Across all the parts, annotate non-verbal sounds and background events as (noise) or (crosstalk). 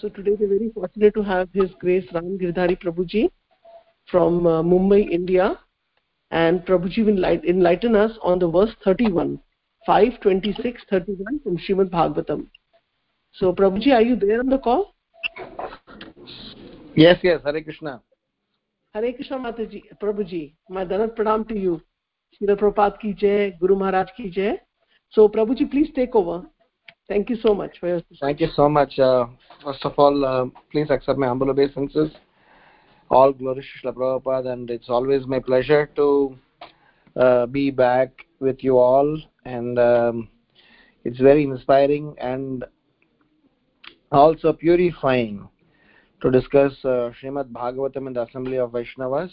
So today we're very fortunate to have His Grace Ram Girdhari Prabhuji from uh, Mumbai, India. And Prabhuji will enlighten us on the verse 31, 5, 26, 31 from Srimad Bhagavatam. So Prabhuji, are you there on the call? Yes, yes, Hare Krishna. Hare Krishna Mataji, Prabhuji, my Danat Pranam to you. Srila Prabhupada ki jai, Guru Maharaj ki jai. So Prabhuji, please take over. Thank you so much for your Thank you so much. Uh, first of all, uh, please accept my humble obeisances. All glory to Srila Prabhupada, and it's always my pleasure to uh, be back with you all. And um, it's very inspiring and also purifying to discuss uh, Srimad Bhagavatam in the Assembly of Vaishnavas,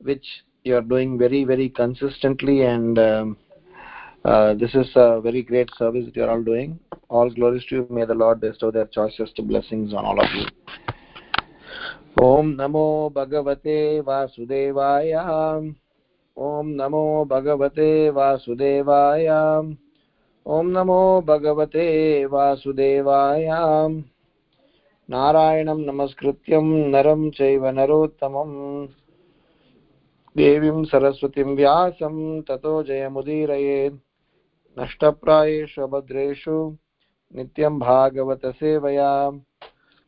which you are doing very, very consistently and um, uh, this is a very great service that you are all doing. All glories to you. May the Lord bestow their choicest blessings on all of you. ॐ नमो भगवते वासुदेवाय ॐ नमो भगवते वासुदेवाय ॐ नमो भगवते वासुदेवाय नारायणं नमस्कृत्यं नरं चैव नरोत्तमम् देवीं सरस्वतीं व्यासं ततो जयमुदीरयेत् नष्टप्रायेषु भद्रेषु नित्यं भागवतसेवया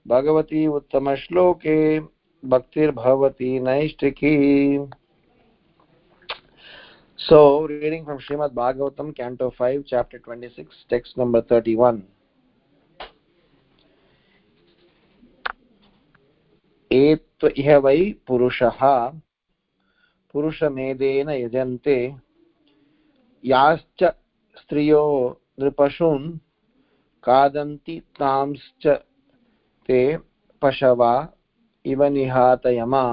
भगवती उत्तमश्लोके भक्तिर्भवति नैष्टिकी So, reading from Srimad Bhagavatam, Canto 5, Chapter 26, text number 31. एत्व इह वै पुरुषः पुरुषमेधेन यजन्ते याश्च स्त्रियो नृपशून् खादन्ति तांश्च ते पशवा इव निहातयमा।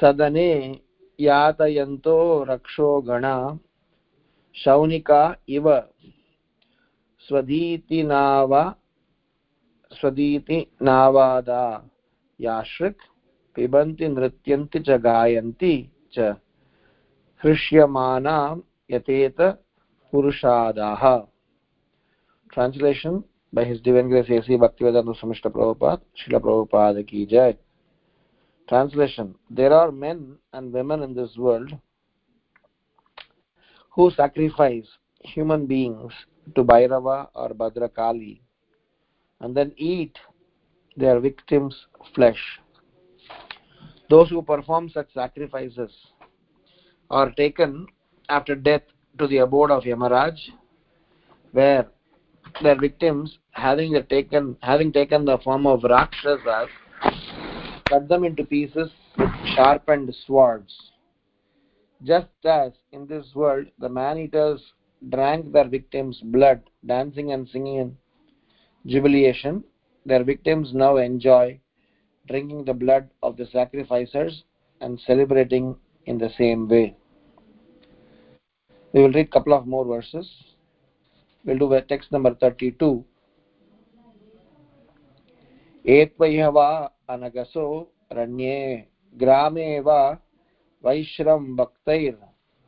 सदने यातयन्तो रक्षो गणा। शौनिका इव स्वधीतिनाव स्वधीतिनावादा याश्रिक् पिबन्ति नृत्यन्ति च गायन्ति च। हृष्यमाना यतेत translation there are men and women in this world who sacrifice human beings to Bhairava or Badrakali and then eat their victims' flesh. Those who perform such sacrifices are taken after death to the abode of Yamaraj, where their victims, having taken having taken the form of rakshasas, cut them into pieces with sharpened swords. Just as in this world the man-eaters drank their victims' blood, dancing and singing in jubilation, their victims now enjoy drinking the blood of the sacrificers and celebrating in the same way. We will read couple of more verses. We'll do text number 32. एत्वैह वा अनगसो रण्ये ग्रामे वा वैश्रम्भक्तैर्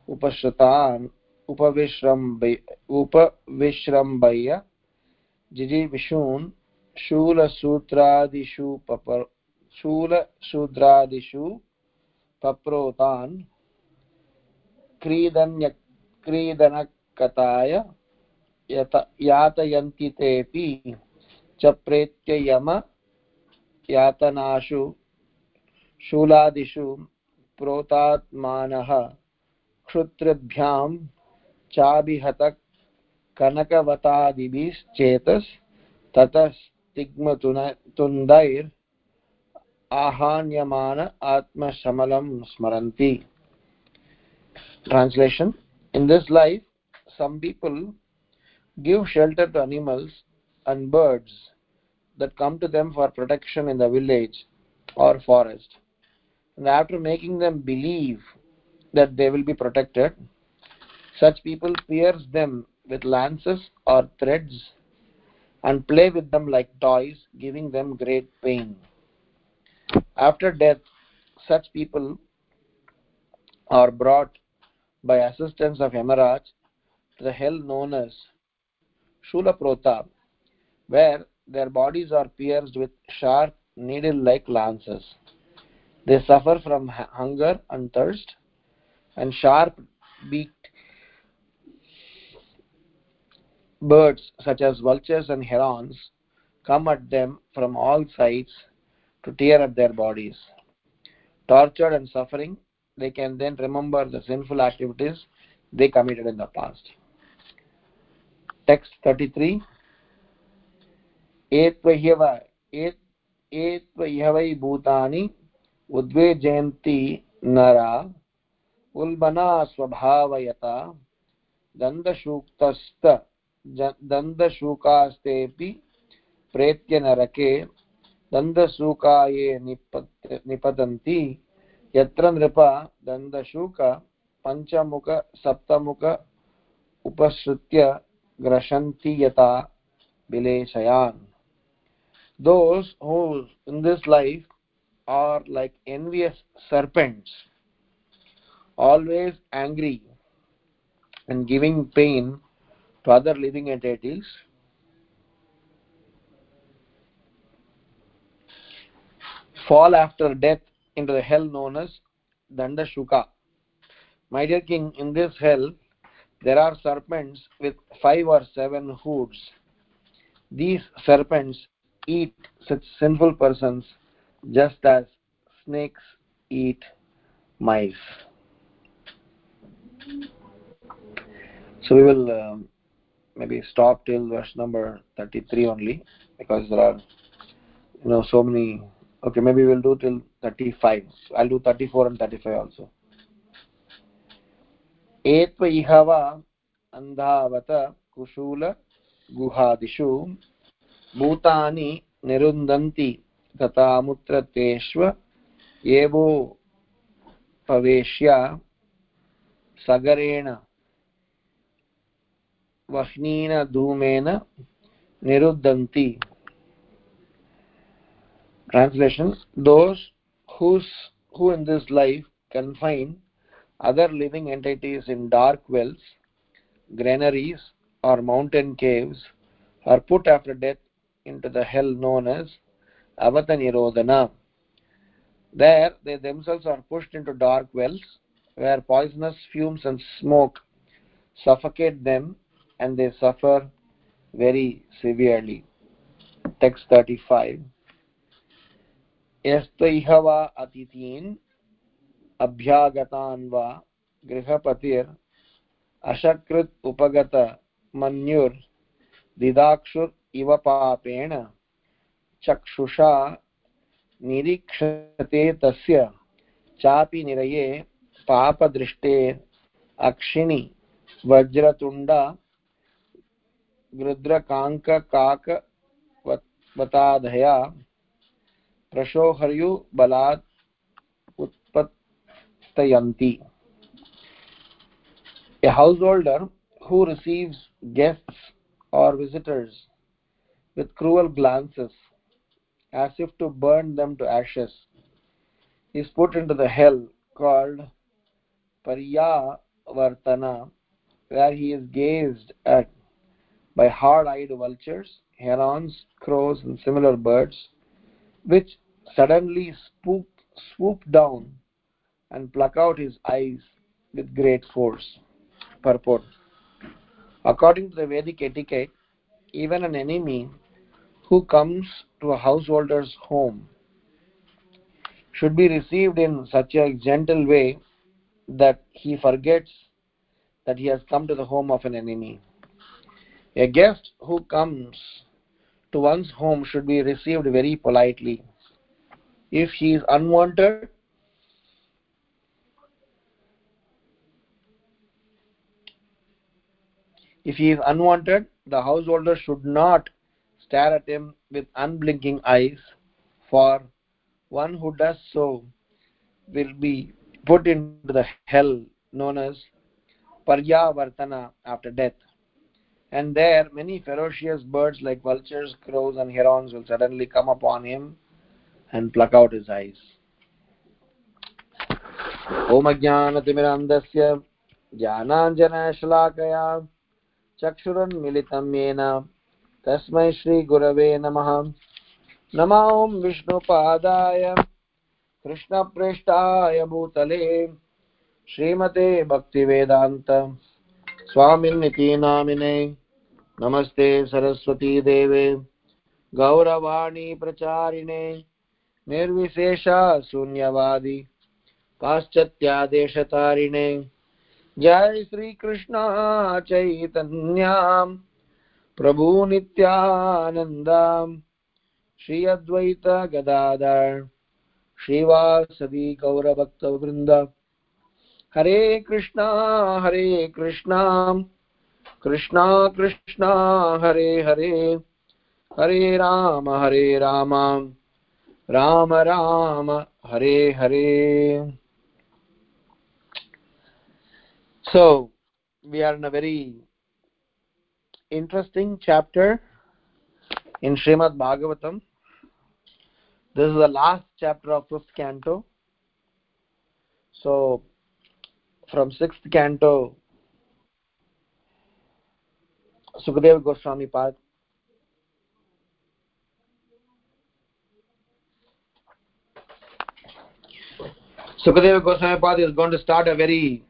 उपश्रुतान् उपविश्रम्बय उपविश्रम्बय्य जिजीविषून् शूलसूत्रादिषु पपर शूलशूद्रादिषु पप्रोतान् क्रीदन्य क्रीदनकताय यत यातयन्ति तेऽपि च प्रेत्ययम यातनाशु शूलादिषु प्रोतात्मानः क्षुत्रिभ्यां चाभिहत कनकवतादिभिश्चेतस् ततस्तिग्मतुन्दैर् आहान्यमान आत्मशमलं स्मरन्ति। Translation. In this life, some people give shelter to animals and birds that come to them for protection in the village or forest. And after making them believe that they will be protected, such people pierce them with lances or threads and play with them like toys, giving them great pain. After death, such people are brought by assistance of Yamaraj to the hell known as Shulaprota, where their bodies are pierced with sharp needle-like lances. They suffer from hunger and thirst, and sharp-beaked birds such as vultures and herons come at them from all sides to tear at their bodies. Tortured and suffering, they can then remember the sinful activities they committed in the past. Text 33 एत्वह्यव एत्वह्यवै भूतानि उद्वेजयन्ति नरा उल्बना स्वभावयता दन्दशूक्तस्त दन्दशूकास्तेऽपि प्रेत्य नरके दन्दशूकाये निपत् निपतन्ति यत्र नृप दन्दशूक पञ्चमुख सप्तमुख उपसृत्य ग्रशन्ति यथा विलेशयान् those who in this life are like envious serpents always angry and giving pain to other living entities fall after death into the hell known as Dandashuka. My dear king, in this hell there are serpents with five or seven hoods. These serpents eat such sinful persons just as snakes eat mice. So we will um, maybe stop till verse number 33 only because there are you know so many okay maybe we'll do till 35 i'll do 34 and 35 also एत्व इह वा अन्धावत कुशूल गुहादिषु भूतानि निरुन्दन्ति तथामुत्र तेष्व एवो पवेश्य सगरेण वह्नीन धूमेन निरुद्धन्ति translation those whose who in this life confine other living entities in dark wells granaries or mountain caves are put after death into the hell known as Avatanirodhana. There, they themselves are pushed into dark wells where poisonous fumes and smoke suffocate them and they suffer very severely. Text 35 यस्तैह वा अतिथीन् अभ्यागतान् वा गृहपतिर् अशकृत् उपगत मन्युर्दिदाक्षुर् इव पापेण चक्षुषा निरीक्षते तस्य चापि निरये पापदृष्टे अक्षिणि वज्रतुण्डा गृद्रकाङ्ककाकवताधया प्रशोहर्यु बलात् उत्पत्तयन्ति A householder who receives guests or visitors with cruel glances as if to burn them to ashes is put into the hell called Paryavartana where he is gazed at by hard-eyed vultures, herons, crows and similar birds which suddenly spook, swoop down and pluck out his eyes with great force. Purport According to the Vedic etiquette, even an enemy who comes to a householder's home should be received in such a gentle way that he forgets that he has come to the home of an enemy. A guest who comes to one's home should be received very politely. If he is unwanted, if he is unwanted, the householder should not stare at him with unblinking eyes, for one who does so will be put into the hell known as Paryavartana after death. And there many ferocious birds like vultures, crows and herons will suddenly come upon him and pluck out his eyes. ॐ अज्ञानतिमिरन्धस्य ज्ञानाञ्जनशलाकया चक्षुरुन्मिलितं येन तस्मै श्रीगुरवे नमः नमो विष्णुपादाय कृष्णप्रेष्ठाय भूतले श्रीमते भक्तिवेदान्त स्वामिन्निति नामिने नमस्ते सरस्वती देवे गौरवाणी प्रचारिणे निर्विशेषा शून्यवादी पाश्चात्यादेशतारिणे। जय श्रीकृष्ण प्रभु नित्यानन्दाम्। श्री अद्वैत गदाधर। श्रीवासदि गौरभक्तवृन्द। हरे कृष्णा हरे कृष्णा। कृष्णा कृष्णा, हरे हरे। हरे राम हरे Ram. Ram Ram Hare Hare so we are in a very interesting chapter in Srimad Bhagavatam. This is the last chapter of fifth canto. So, from sixth canto, Sukadeva Goswami Pad. Sukadeva Goswami Pad is going to start a very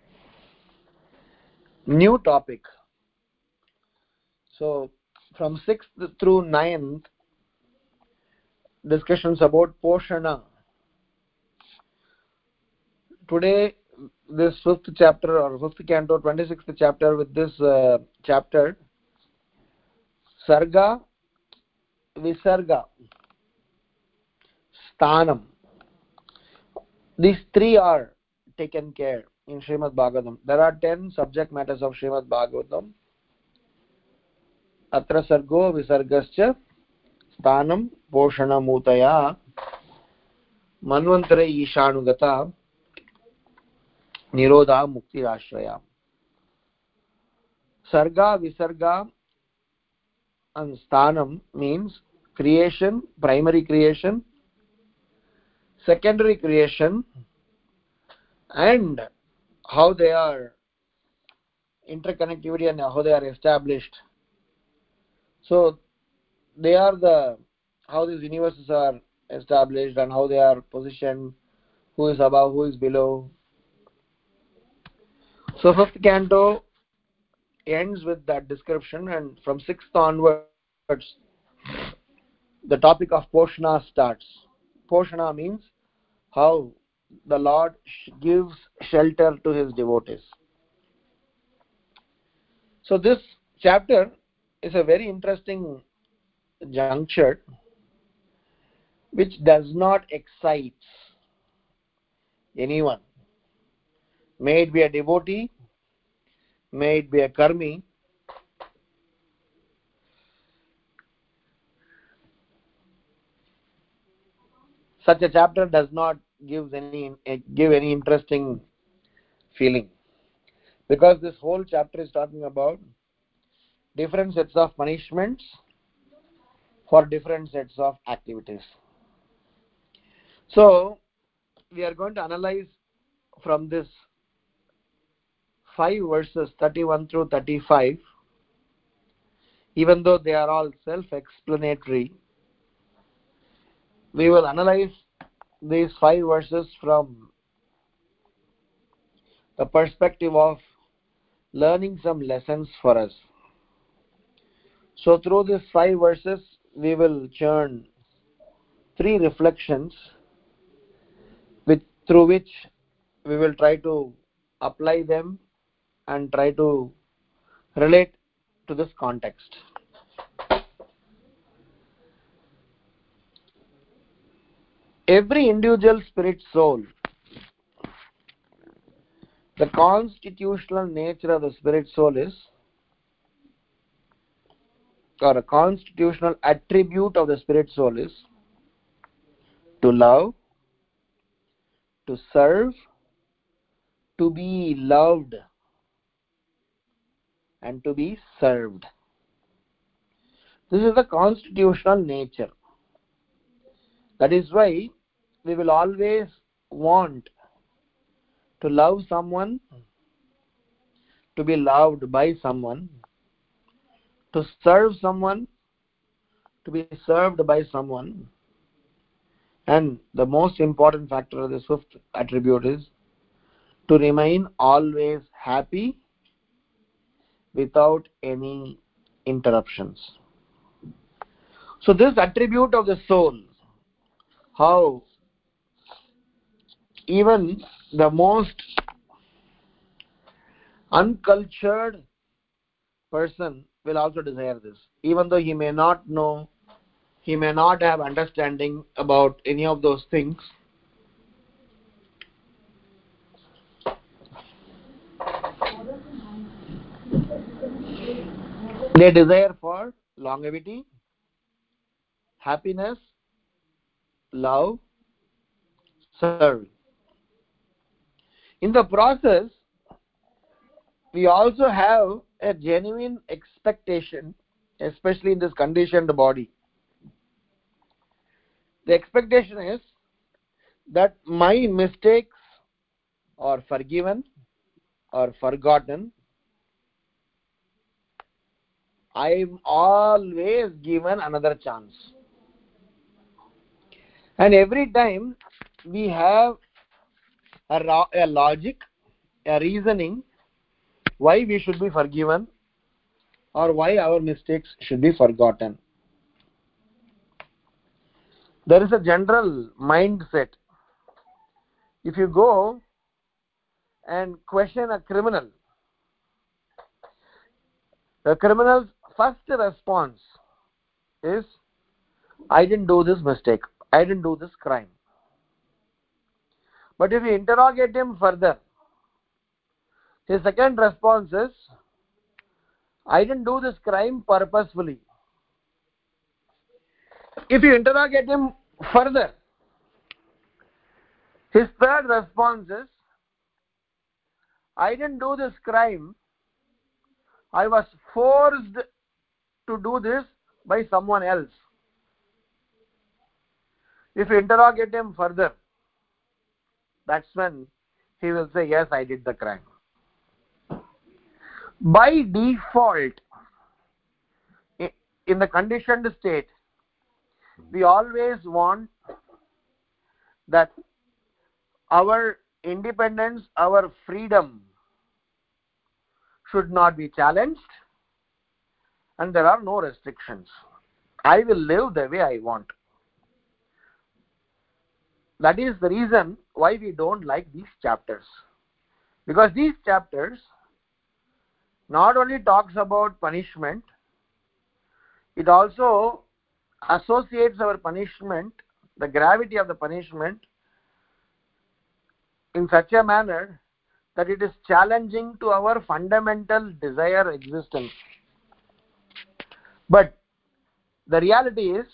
new topic. So, from sixth through ninth, discussions about Poshana. Today, this fifth chapter or fifth canto, 26th chapter, with this uh, chapter, Sarga, Visarga, Stanam. These three are taken care in Srimad Bhagavatam. There are 10 subject matters of Srimad Bhagavatam. Atra Sargo Visargascha Stanam Poshana Mutaya Manvantare Ishanugata Nirodha Mukti Rashraya. Sarga Visarga and Stanam means creation, primary creation, secondary creation, and how they are interconnectivity and how they are established. So they are the how these universes are established and how they are positioned, who is above, who is below. So fifth canto ends with that description, and from sixth onwards, the topic of Poshana starts. Poshana means how the Lord gives shelter to his devotees. So this chapter is a very interesting juncture which does not excite anyone. May it be a devotee, may it be a karmi, such a chapter does not give any eh, give any interesting feeling. Because this whole chapter is talking about different sets of punishments for different sets of activities. So we are going to analyze from this five verses 31 through 35 even though they are all self explanatory we will analyze these five verses from the perspective of learning some lessons for us. So, through these five verses, we will churn three reflections with, through which we will try to apply them and try to relate to this context. Every individual spirit soul, the constitutional nature of the spirit soul is or a constitutional attribute of the spirit soul is to love, to serve, to be loved, and to be served. This is the constitutional nature. That is why we will always want to love someone, to be loved by someone, to serve someone, to be served by someone. And the most important factor of the fifth attribute is to remain always happy without any interruptions. So, this attribute of the soul, how even the most uncultured person will also desire this, even though he may not know, he may not have understanding about any of those things. They desire for longevity, happiness, love, serving. In the process, we also have a genuine expectation, especially in this conditioned body. The expectation is that my mistakes are forgiven or forgotten. I am always given another chance. And every time we have a, a logic, a reasoning why we should be forgiven or why our mistakes should be forgotten. There is a general mindset. If you go and question a criminal, the criminal's first response is, I didn't do this mistake, I didn't do this crime. But if you interrogate him further, his second response is, I didn't do this crime purposefully. If you interrogate him further, his third response is, I didn't do this crime, I was forced to do this by someone else. If you interrogate him further, that's when he will say, Yes, I did the crime. By default, in the conditioned state, we always want that our independence, our freedom should not be challenged and there are no restrictions. I will live the way I want. That is the reason why we don't like these chapters. Because these chapters not only talks about punishment, it also associates our punishment, the gravity of the punishment, in such a manner that it is challenging to our fundamental desire existence. But the reality is,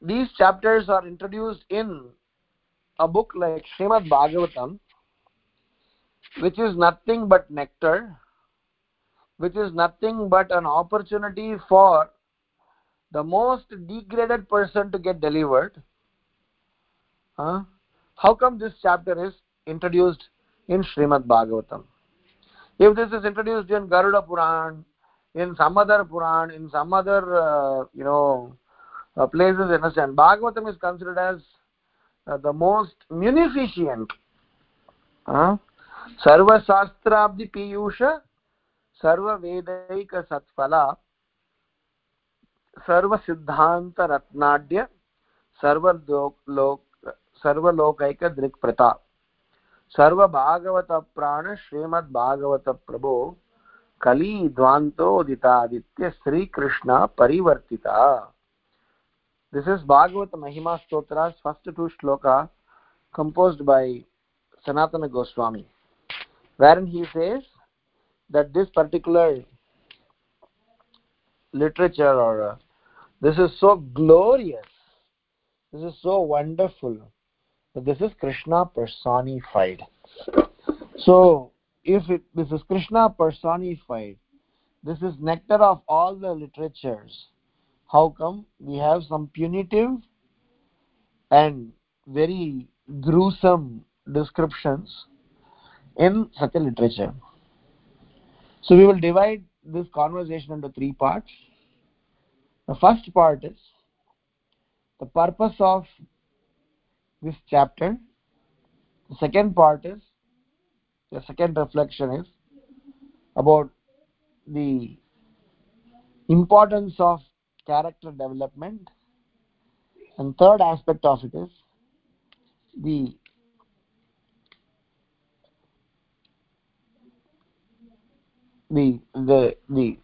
these chapters are introduced in a book like Srimad Bhagavatam, which is nothing but nectar, which is nothing but an opportunity for the most degraded person to get delivered. Huh? How come this chapter is introduced in Srimad Bhagavatam? If this is introduced in Garuda Puran, in some other Puran, in some other, uh, you know, uh, places, understand, Bhagavatam is considered as uh, the most munificent. Uh, Sarva Shastrabdi Piyusha Sarva Vedaika Satphala सर्व सिद्धांत रत्नाड्य सर्व लोक सर्व लोकैक दृक् प्रता सर्व भागवत प्राण श्रीमद् भागवत प्रभो कली ध्वान्तोदितादित्य Shri Krishna परिवर्तिता this is bhagavata mahima stotras first two shloka composed by sanatana goswami wherein he says that this particular literature or uh, this is so glorious this is so wonderful this is krishna personified. So if it, this is krishna personified this is nectar of all the literatures how come we have some punitive and very gruesome descriptions in such a literature so we will divide this conversation into three parts The first part is the purpose of this chapter. The second part is the second reflection is about the importance of character development. And third aspect of it is the the the the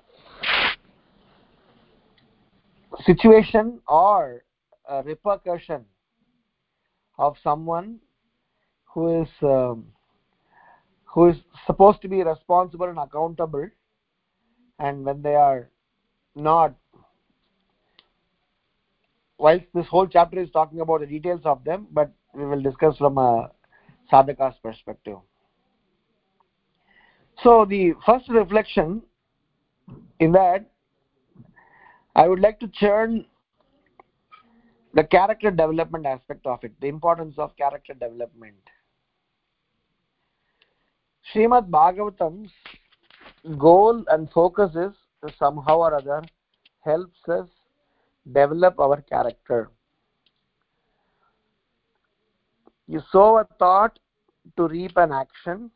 situation or repercussion of someone who is um, who is supposed to be responsible and accountable. And when they are not whilst this whole chapter is talking about the details of them but we will discuss from a sadhaka's perspective. So the first reflection in that i would like to turn the character development aspect of it the importance of character development. Srimad Bhagavatam's goal and focus is somehow or other helps us develop our character. You sow a thought to reap an action.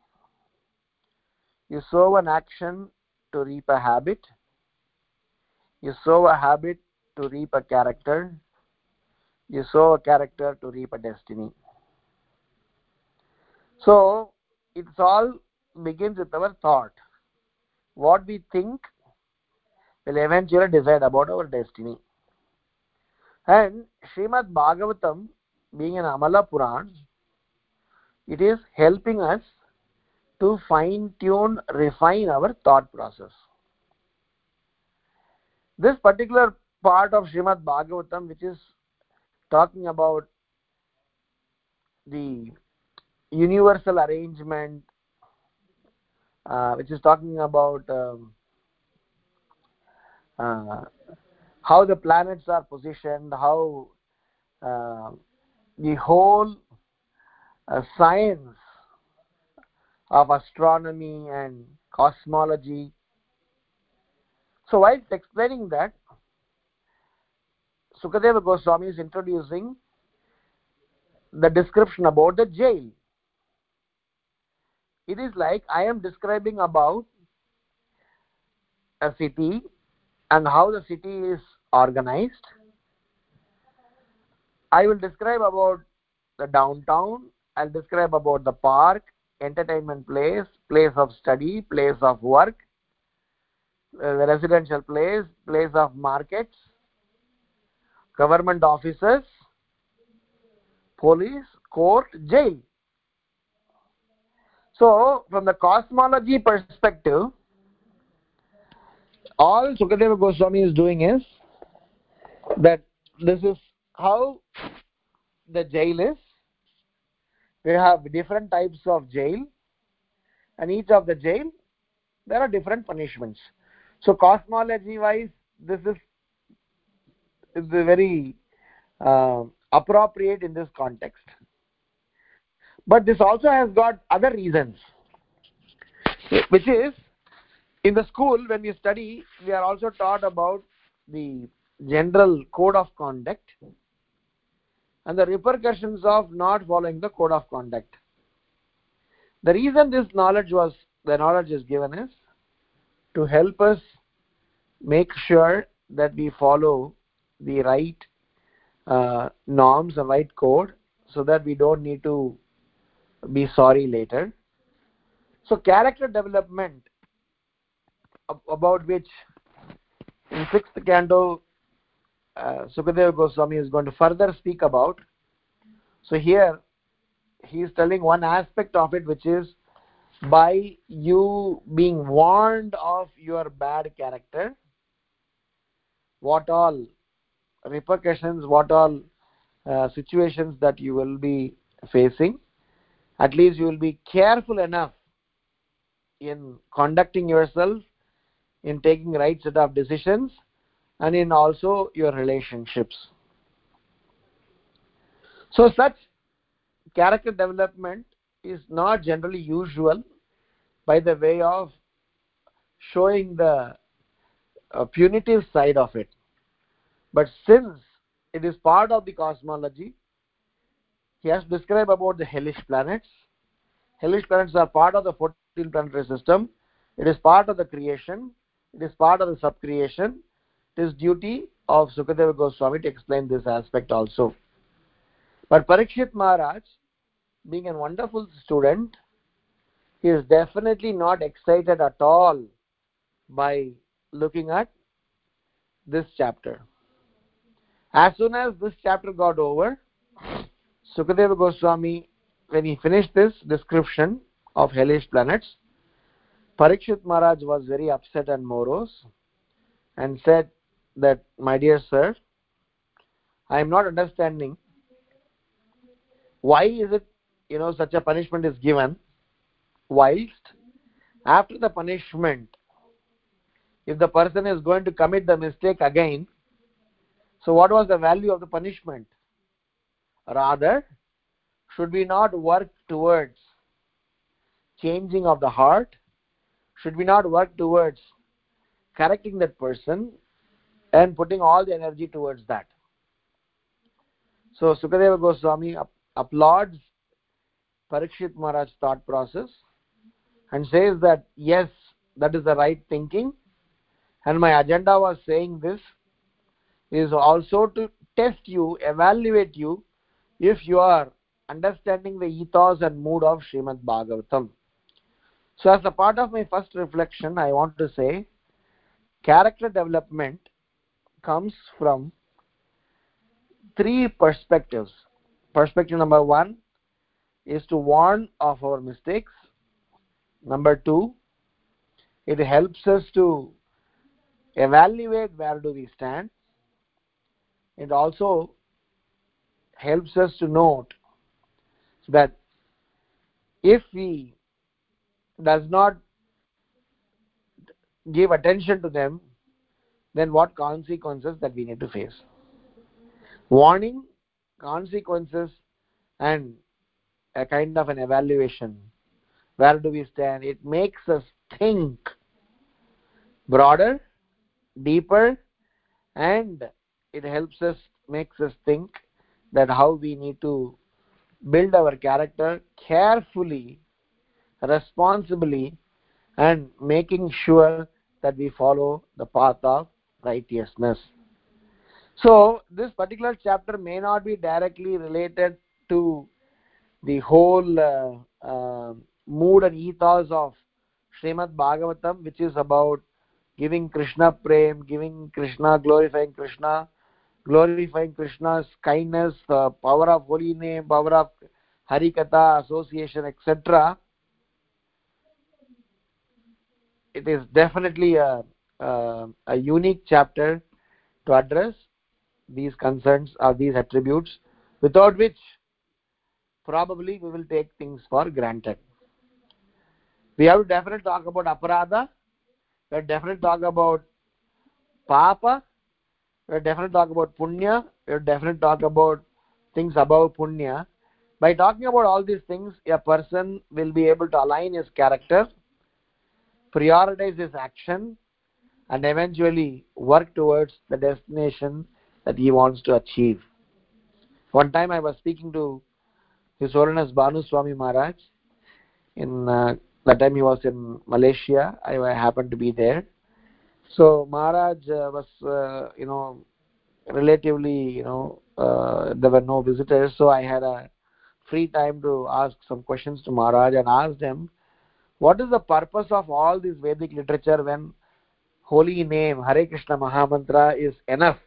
You sow an action to reap a habit. You sow a habit to reap a character. You sow a character to reap a destiny. So, it's all begins with our thought. What we think will eventually decide about our destiny. And Srimad Bhagavatam, being an Amala Puran, it is helping us to fine tune, refine our thought process. This particular part of Srimad Bhagavatam, which is talking about the universal arrangement, uh, which is talking about um, uh, how the planets are positioned, how uh, the whole uh, science of astronomy and cosmology. So, while explaining that, Sukadeva Goswami is introducing the description about the jail. It is like I am describing about a city and how the city is organized. I will describe about the downtown, I'll describe about the park, entertainment place, place of study, place of work, uh, the residential place, place of markets, government offices, police, court, jail. So, from the cosmology perspective, all Sukadeva Goswami is doing is that this is how the jail is. We have different types of jail, and each of the jail there are different punishments. So, cosmology wise, this is is very uh, appropriate in this context. But this also has got other reasons, which is in the school when we study, we are also taught about the general code of conduct and the repercussions of not following the code of conduct. The reason this knowledge was the knowledge is given is to help us make sure that we follow the right uh, norms and right code so that we don't need to be sorry later. So character development about which in sixth canto uh, Sukadeva Goswami is going to further speak about. So here he is telling one aspect of it which is by you being warned of your bad character what all repercussions what all uh, situations that you will be facing at least you will be careful enough in conducting yourself in taking right set of decisions and in also your relationships so such character development is not generally usual by the way of showing the uh, punitive side of it But since it is part of the cosmology, he has described about the hellish planets. Hellish planets are part of the 14 planetary system. It is part of the creation. It is part of the subcreation. It is duty of Sukadeva Goswami to explain this aspect also. But Parikshit Maharaj, being a wonderful student, he is definitely not excited at all by looking at this chapter. As soon as this chapter got over, Sukadeva Goswami, when he finished this description of hellish planets, Parikshit Maharaj was very upset and morose and said that, My dear sir, I am not understanding why is it, you know, such a punishment is given, whilst after the punishment, if the person is going to commit the mistake again, so what was the value of the punishment? Rather, should we not work towards changing of the heart? Should we not work towards correcting that person and putting all the energy towards that? So Sukadeva Goswami applauds Parikshit Maharaj's thought process and says that yes, that is the right thinking, and my agenda was saying this is also to test you, evaluate you, if you are understanding the ethos and mood of Srimad Bhagavatam. So, as a part of my first reflection, I want to say character development comes from three perspectives. Perspective number one is to warn of our mistakes. Number two, it helps us to evaluate where do we stand. It also helps us to note that if we does not give attention to them then what consequences that we need to face? Warning consequences and a kind of an evaluation. Where do we stand? It makes us think broader deeper and it helps us makes us think that how we need to build our character carefully responsibly and making sure that we follow the path of righteousness so this particular chapter may not be directly related to the whole uh, uh, mood and ethos of Srimad Bhagavatam which is about giving Krishna prem giving Krishna glorifying Krishna glorifying Krishna's kindness, the power of holy name, power of Harikatha, association, etc. It is definitely a, a, a unique chapter to address these concerns or these attributes, without which probably we will take things for granted. We have to definitely talk about aparada we have definitely talk about papa, we'll definitely talk about punya. We'll definitely talk about things above punya. By talking about all these things a person will be able to align his character prioritize his action and eventually work towards the destination that he wants to achieve. One time i was speaking to his holiness Bhanu swami maharaj. In uh, that time he was in malaysia. I, I happened to be there. So maharaj uh, was uh, you know relatively you know uh, there were no visitors. So i had a free time to ask some questions to maharaj and asked him what is the purpose of all this vedic literature when holy name hare krishna mahamantra is enough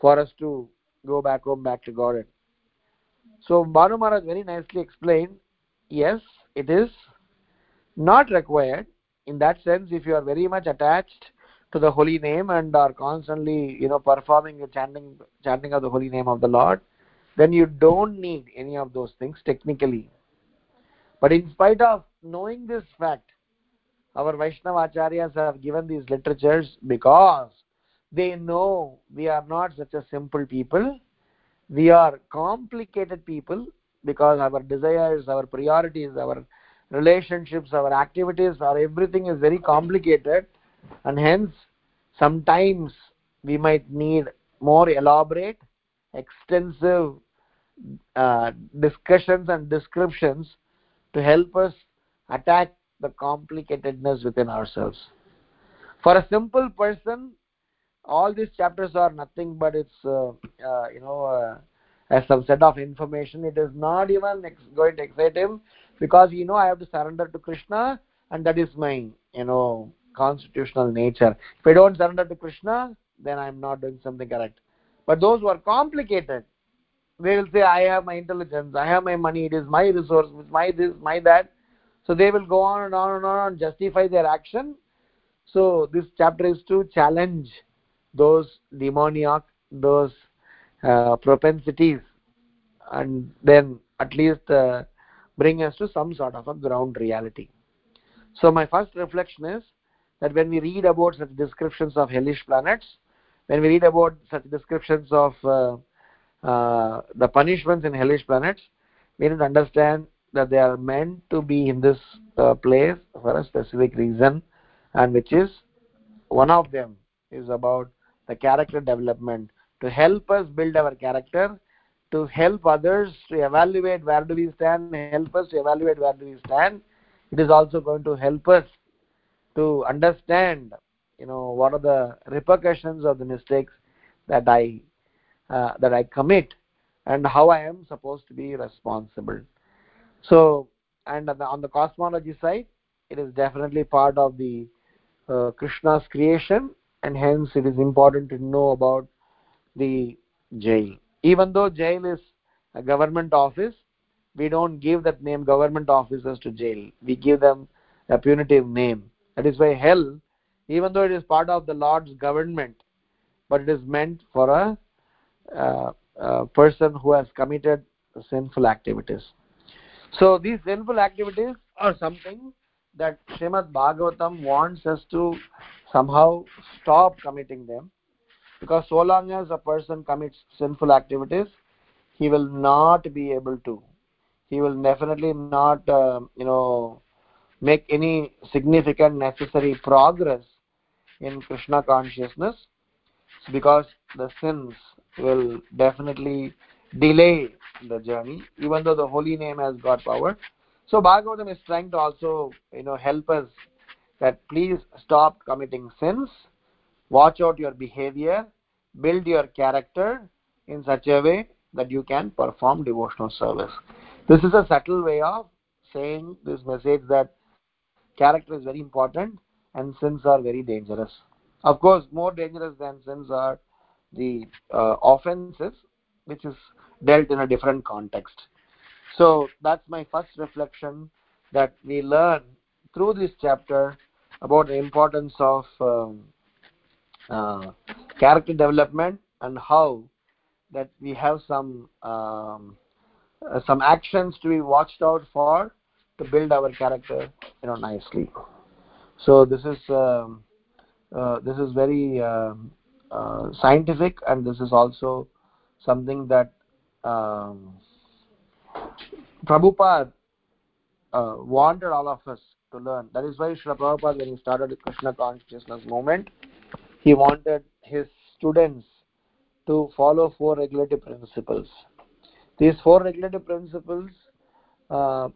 for us to go back home back to god so Bhanu maharaj very nicely explained yes it is not required. In that sense if you are very much attached to the holy name and are constantly you know performing the chanting chanting of the holy name of the lord then you don't need any of those things technically. But in spite of knowing this fact our vaishnava acharyas have given these literatures because they know we are not such a simple people. We are complicated people because our desires our priorities our relationships our activities our everything is very complicated. And hence sometimes we might need more elaborate extensive uh, discussions and descriptions to help us attack the complicatedness within ourselves. For a simple person all these chapters are nothing but it's uh, uh, you know uh, as some set of information. It is not even going to excite him because you know i have to surrender to krishna and that is my you know constitutional nature. If i don't surrender to krishna then i'm not doing something correct. But those who are complicated they will say i have my intelligence. I have my money. It is my resource. It's my this my that so they will go on and on and on and justify their action. So this chapter is to challenge those demoniac those uh, propensities and then at least uh, bring us to some sort of a ground reality. So my first reflection is that when we read about such descriptions of hellish planets when we read about such descriptions of uh, uh, the punishments in hellish planets we need to understand that they are meant to be in this uh, place for a specific reason and which is one of them is about the character development. To help us build our character to help others to evaluate where do we stand help us to evaluate where do we stand it is also going to help us to understand you know what are the repercussions of the mistakes that i uh, that i commit and how i am supposed to be responsible so and on the, on the cosmology side it is definitely part of the uh, krishna's creation and hence it is important to know about the jail. Even though jail is a government office we don't give that name government officers to jail. We give them a punitive name. That is why hell even though it is part of the lord's government but it is meant for a, uh, a person who has committed sinful activities so these sinful activities are something that Srimad Bhagavatam wants us to somehow stop committing them. Because so long as a person commits sinful activities he will not be able to. He will definitely not uh, you know make any significant necessary progress in krishna consciousness because the sins will definitely delay the journey even though the holy name has got power. So bhagavatam is trying to also you know help us that please stop committing sins watch out your behavior build your character in such a way that you can perform devotional service. This is a subtle way of saying this message that character is very important and sins are very dangerous. Of course more dangerous than sins are the uh, offenses which is dealt in a different context. So that's my first reflection that we learn through this chapter about the importance of um, uh, character development and how that we have some um, uh, some actions to be watched out for to build our character you know nicely. So this is um, uh, this is very um, uh, scientific and this is also something that um, Prabhupada uh, wanted all of us to learn. That is why Srila Prabhupada, when he started the Krishna consciousness movement, he wanted his students to follow four regulative principles. These four regulative principles uh,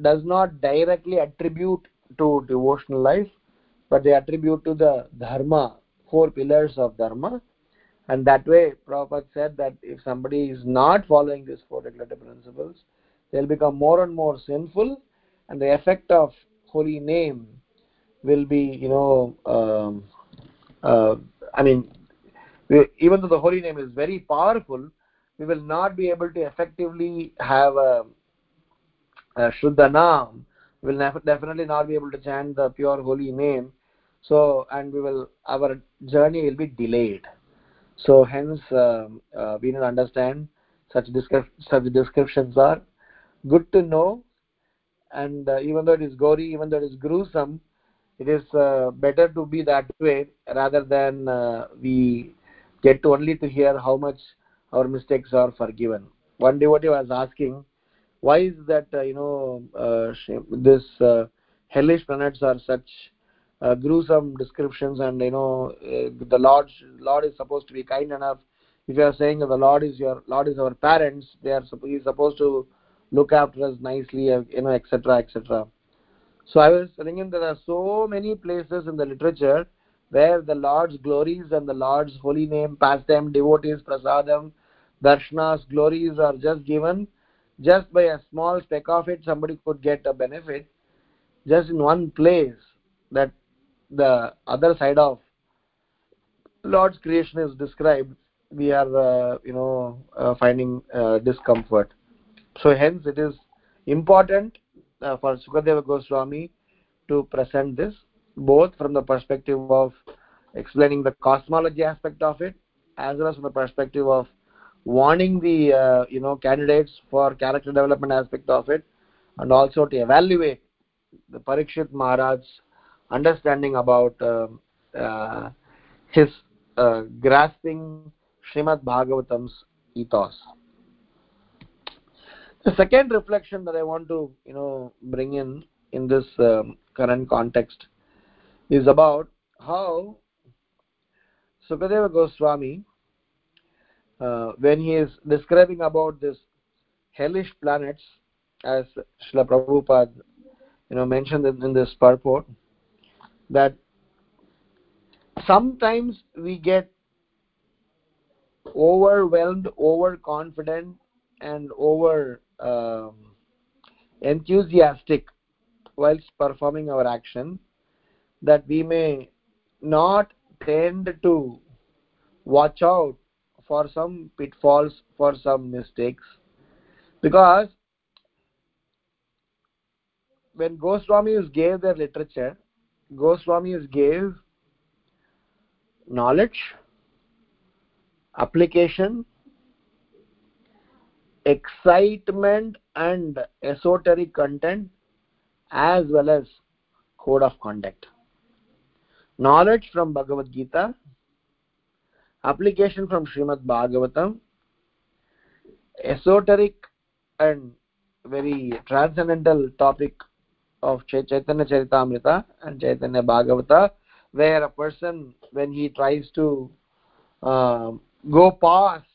does not directly attribute to devotional life, but they attribute to the dharma, four pillars of dharma. And that way, Prabhupada said that if somebody is not following these four regulative principles, they'll become more and more sinful, and the effect of holy name will be, you know, um, uh, I mean, even though the holy name is very powerful, we will not be able to effectively have a, a Shuddha Nam. We will definitely not be able to chant the pure holy name. So, and we will, our journey will be delayed. So, hence, um, uh, we need to understand such, such descriptions are good to know. And uh, even though it is gory, even though it is gruesome, it is uh, better to be that way rather than uh, we get to only to hear how much our mistakes are forgiven one devotee was asking why is that uh, you know uh, this hellish planets are such uh, gruesome descriptions and you know uh, the lord lord is supposed to be kind enough if you are saying the Lord is your Lord is our parents, they are he is supposed to look after us nicely, uh, you know, etc., etc. So I was telling him there are so many places in the literature where the Lord's glories and the Lord's holy name, pastime, devotees, prasadam, darshnas, glories are just given just by a small speck of it, somebody could get a benefit just in one place that the other side of Lord's creation is described, we are, uh, you know, uh, finding uh, discomfort. So hence it is important uh, for Sukadeva Goswami to present this both from the perspective of explaining the cosmology aspect of it as well as from the perspective of warning the uh, you know candidates for character development aspect of it and also to evaluate the Parikshit Maharaj's understanding about uh, his uh, grasping Srimad Bhagavatam's ethos. The second reflection that I want to, you know, bring in in this um, current context is about how Sukadeva Goswami, uh, when he is describing about this hellish planets, as Srila Prabhupada, you know, mentioned in, in this purport, that sometimes we get overwhelmed, overconfident, and over um, enthusiastic whilst performing our action that we may not tend to watch out for some pitfalls, for some mistakes. Because when Goswamis gave their literature, Goswamis gave knowledge, application, excitement and esoteric content as well as code of conduct. Knowledge from Bhagavad Gita, application from Srimad Bhagavatam, esoteric and very transcendental topic of Chaitanya Charitamrita and Chaitanya Bhagavata, where a person, when he tries to uh, go past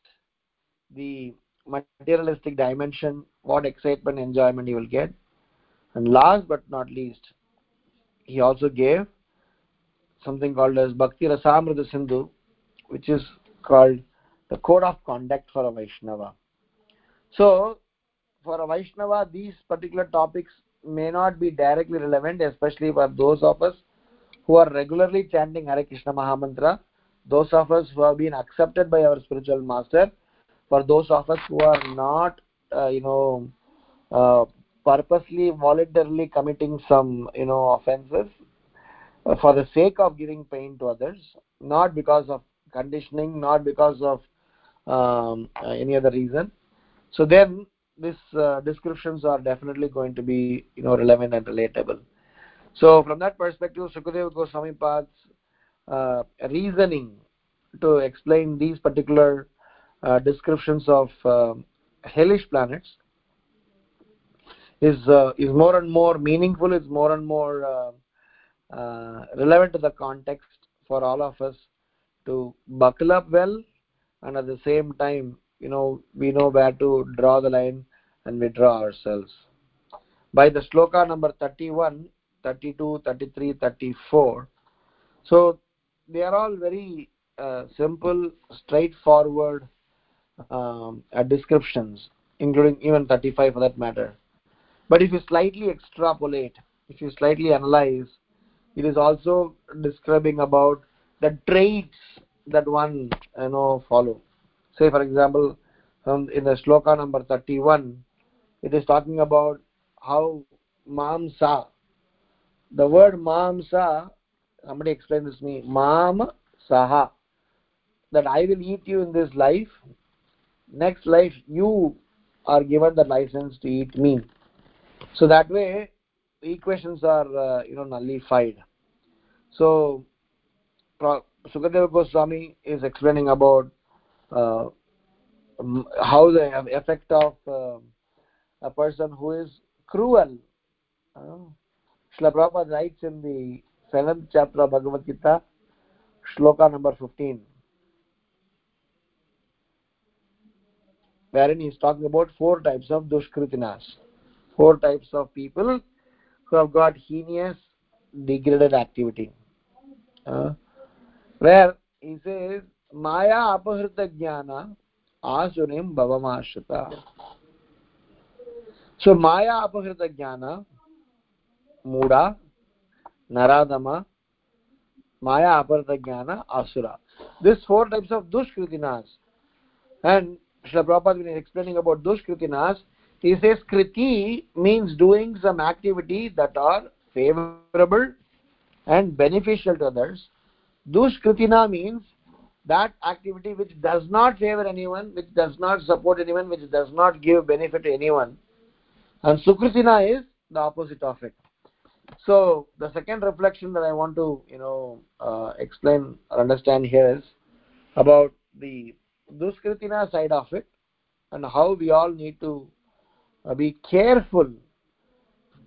the materialistic dimension, what excitement, enjoyment he will get. And last but not least, he also gave something called as Bhakti Rasamrita Sindhu, which is called the code of conduct for a Vaishnava. So, for a Vaishnava, these particular topics may not be directly relevant, especially for those of us who are regularly chanting Hare Krishna Mahamantra, those of us who have been accepted by our spiritual master, for those of us who are not, uh, you know, uh, purposely, voluntarily committing some, you know, offenses uh, for the sake of giving pain to others, not because of conditioning, not because of um, uh, any other reason. So then these uh, descriptions are definitely going to be, you know, relevant and relatable. So from that perspective, Sukadeva Goswami Pad's uh, reasoning to explain these particular uh, descriptions of uh, hellish planets is uh, is more and more meaningful is more and more uh, uh, relevant to the context for all of us to buckle up well and at the same time you know we know where to draw the line and we draw ourselves. By the sloka number 31 32 33 34 so they are all very uh, simple straightforward um, uh, descriptions including even 35 for that matter. But if you slightly extrapolate if you slightly analyze it is also describing about the traits that one you know follow say for example um, in the sloka number 31 it is talking about how mamsa the word mamsa somebody explain this to me mam saha that i will eat you in this life next life you are given the license to eat me. So that way the equations are uh, you know nullified. So sukadeva goswami is explaining about how the effect of uh, a person who is cruel uh, Srila writes in the seventh chapter of Bhagavad Gita, shloka number 15. wherein he's talking about four types of dushkritinas, four types of people who have got heinous, degraded activity. Uh, where he says, Maya apahrita jnana asunim bhavamashita. So Maya apahrita jnana, Muda, Naradama, Maya apahrita jnana, Asura. These four types of dushkritinas. And Srila Prabhupada, when he's explaining about dushkritinas, he says kriti means doing some activity that are favorable and beneficial to others. Dushkritina means that activity which does not favor anyone, which does not support anyone, which does not give benefit to anyone. And Sukritina is the opposite of it. So the second reflection that I want to, you know, uh, explain or understand here is about the Duskritina side of it and how we all need to uh, be careful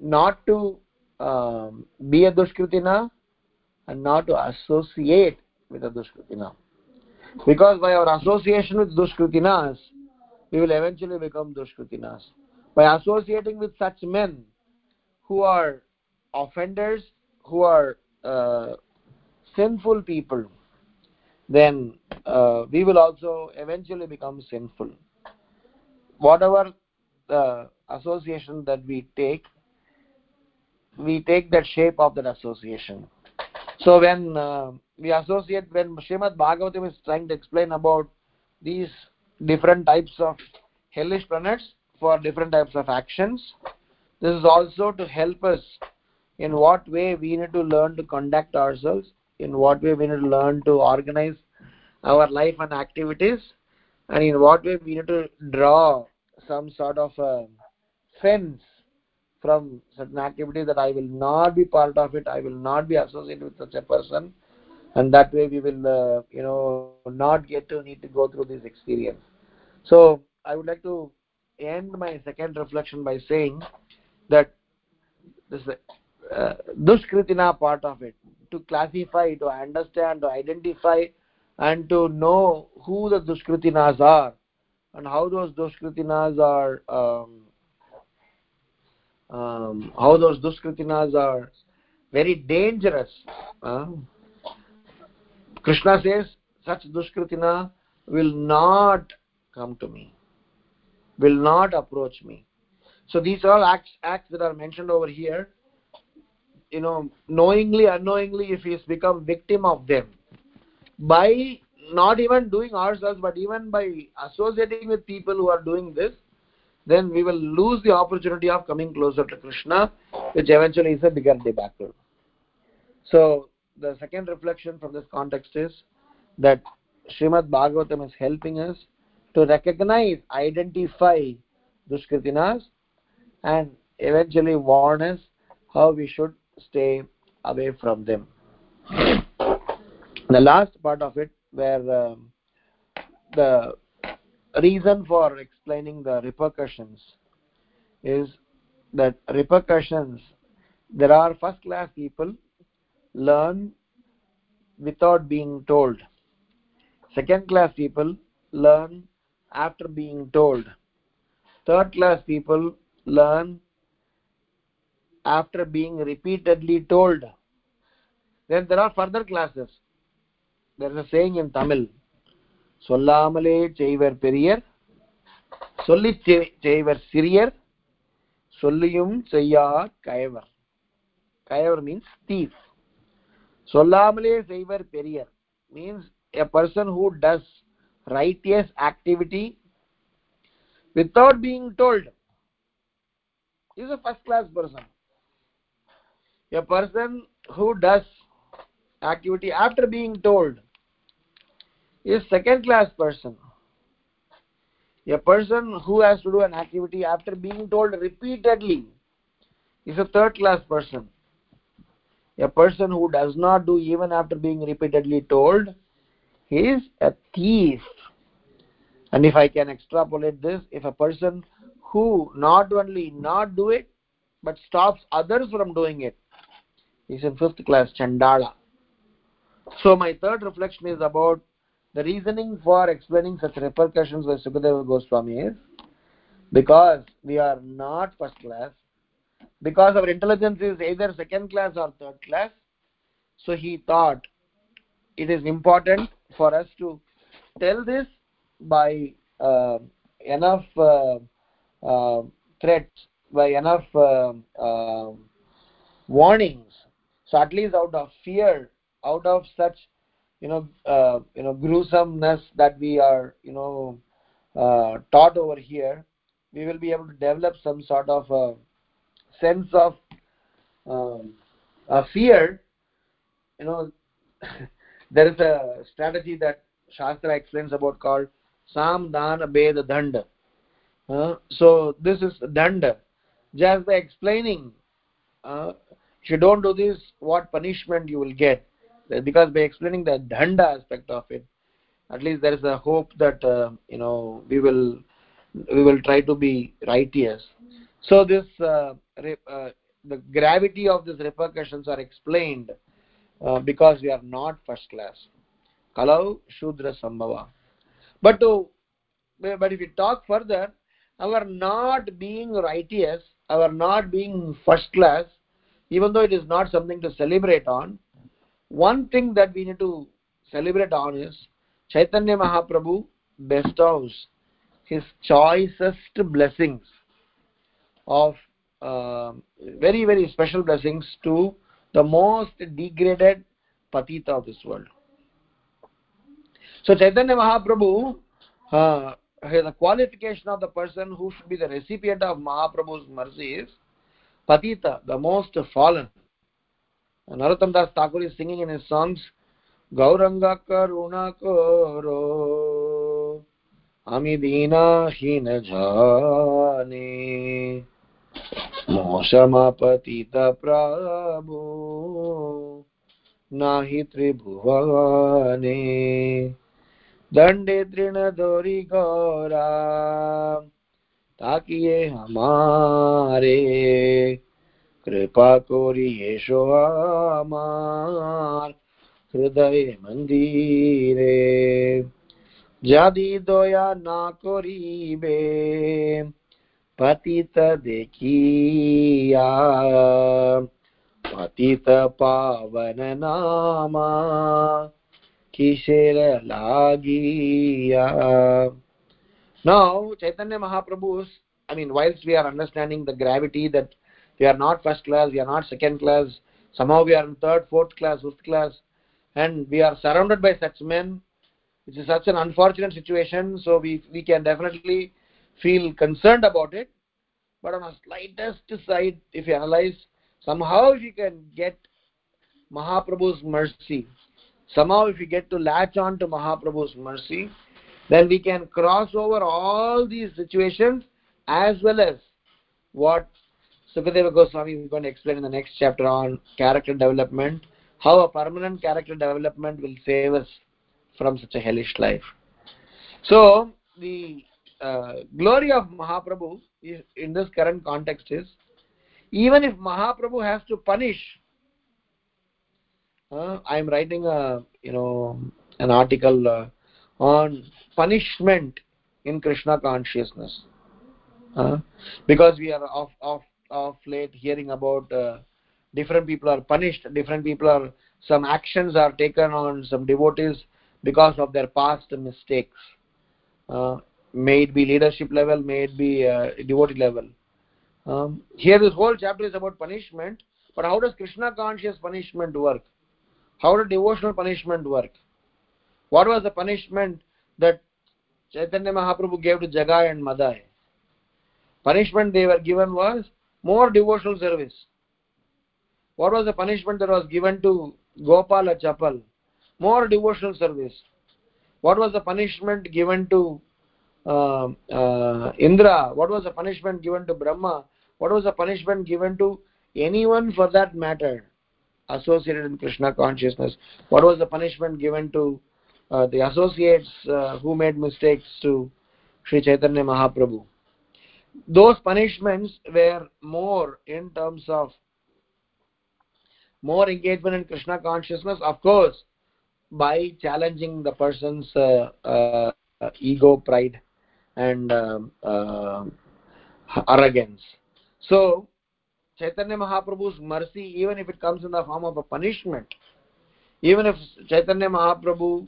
not to um, be a Duskritina and not to associate with a Duskritina. Because by our association with Dushkritinas, we will eventually become Dushkritinas. By associating with such men who are offenders, who are uh, sinful people, then uh, we will also eventually become sinful. Whatever the association that we take, we take that shape of that association. So when uh, we associate, when Srimad Bhagavatam is trying to explain about these different types of hellish planets for different types of actions, this is also to help us in what way we need to learn to conduct ourselves, in what way we need to learn to organize our life and activities, and in what way we need to draw some sort of a fence from certain activities that I will not be part of it, I will not be associated with such a person, and that way we will, uh, you know, not get to need to go through this experience. So I would like to end my second reflection by saying that this uh, duskritina part of it to classify to understand to identify and to know who the dushkritinas are and how those dushkritinas are um, um, how those dushkritinas are very dangerous uh, krishna says such dushkritina will not come to me will not approach me. So these are all acts acts that are mentioned over here you know knowingly unknowingly if he's become victim of them by not even doing ourselves but even by associating with people who are doing this then we will lose the opportunity of coming closer to krishna which eventually is a bigger debacle. So the second reflection from this context is that Srimad Bhagavatam is helping us to recognize, identify dushkritinas and eventually warn us how we should stay away from them. The last part of it, where um, the reason for explaining the repercussions is that repercussions, there are first class people learn without being told. Second class people learn after being told. Third class people learn after being repeatedly told. Then there are further classes. There is a saying in Tamil, சொல்லாமலே செய்வர் பெரியர் சொல்லி செய்வர் சிறியர் சொல்லியும் செய்யார் கயவர் கயவர் means thief சொல்லாமலே செய்வர் பெரியர் means a person who does righteous activity without being told is a first class person a person who does activity after being told is second class person a person who has to do an activity after being told repeatedly is a third class person a person who does not do even after being repeatedly told is a thief. And if i can extrapolate this if a person who not only not do it but stops others from doing it is in fifth class chandala. So my third reflection is about the reasoning for explaining such repercussions by Sukadeva Goswami is because we are not first class, because our intelligence is either second class or third class, so he thought it is important for us to tell this by uh, enough uh, uh, threats, by enough uh, uh, warnings. So at least out of fear, out of such you know uh, you know gruesomeness that we are you know taught over here, we will be able to develop some sort of sense of um, a fear. You know, (laughs) there is a strategy that Shastra explains about called Sam Dana Bheda Danda. Uh, so this is Danda. Just by explaining, uh, if you don't do this, what punishment you will get. Because by explaining the Danda aspect of it, at least there is a hope that uh, you know we will we will try to be righteous. So this uh, uh, the gravity of these repercussions are explained uh, because we are not first class. Kalau Shudra Sambhava. But to but if we talk further, our not being righteous, our not being first class, even though it is not something to celebrate on, one thing that we need to celebrate on is Chaitanya Mahaprabhu bestows his choicest blessings of uh, very very special blessings to the most degraded patita of this world. So Chaitanya Mahaprabhu, uh, the qualification of the person who should be the recipient of Mahaprabhu's mercy is patita, the most fallen. And Narottam Das Thakur is singing in his songs, Gauranga Karuna Koro Ami Dina Hina Jane मोशमपतित प्राभो नाहि त्रिभुवने। दंडे तृणधोरी गौरा ताकिए हमारे। कृपा कोरिए show हमार, हृदय मंदिरे जादी दोया ना कोरीबे। Patita dekiya, patita पतितदेखीया पतितपावननामा किशेरलागीया। Now, Chaitanya Mahaprabhu, I mean, whilst we are understanding the gravity that we are not first class, we are not second class, somehow we are in third, fourth class, fifth class, and we are surrounded by such men, It is such an unfortunate situation, so we, we can definitely feel concerned about it but on a slightest side if you analyze somehow if you can get mahaprabhu's mercy somehow if you get to latch on to mahaprabhu's mercy then we can cross over all these situations as well as what Sukadeva Goswami is going to explain in the next chapter on character development, how a permanent character development will save us from such a hellish life. So, the glory of Mahaprabhu in this current context is even if Mahaprabhu has to punish uh, i am writing a you know an article uh, on punishment in krishna consciousness uh, because we are off off off late hearing about uh, different people are punished different people are some actions are taken on some devotees because of their past mistakes uh, may it be leadership level may it be uh, devotee level um, here this whole chapter is about punishment but how does krishna conscious punishment work how did devotional punishment work? What was the punishment that Chaitanya Mahaprabhu gave to Jagai and Madai? Punishment they were given was more devotional service. What was the punishment that was given to Gopala Chapal? More devotional service. What was the punishment given to Indra? What was the punishment given to Brahma? What was the punishment given to anyone for that matter? associated in Krishna consciousness? What was the punishment given to uh, the associates uh, who made mistakes to Sri Chaitanya Mahaprabhu? Those punishments were more in terms of more engagement in Krishna consciousness. Of course, by challenging the person's uh, uh, ego pride and um, uh, arrogance. So chaitanya mahaprabhu's mercy even if it comes in the form of a punishment even if chaitanya mahaprabhu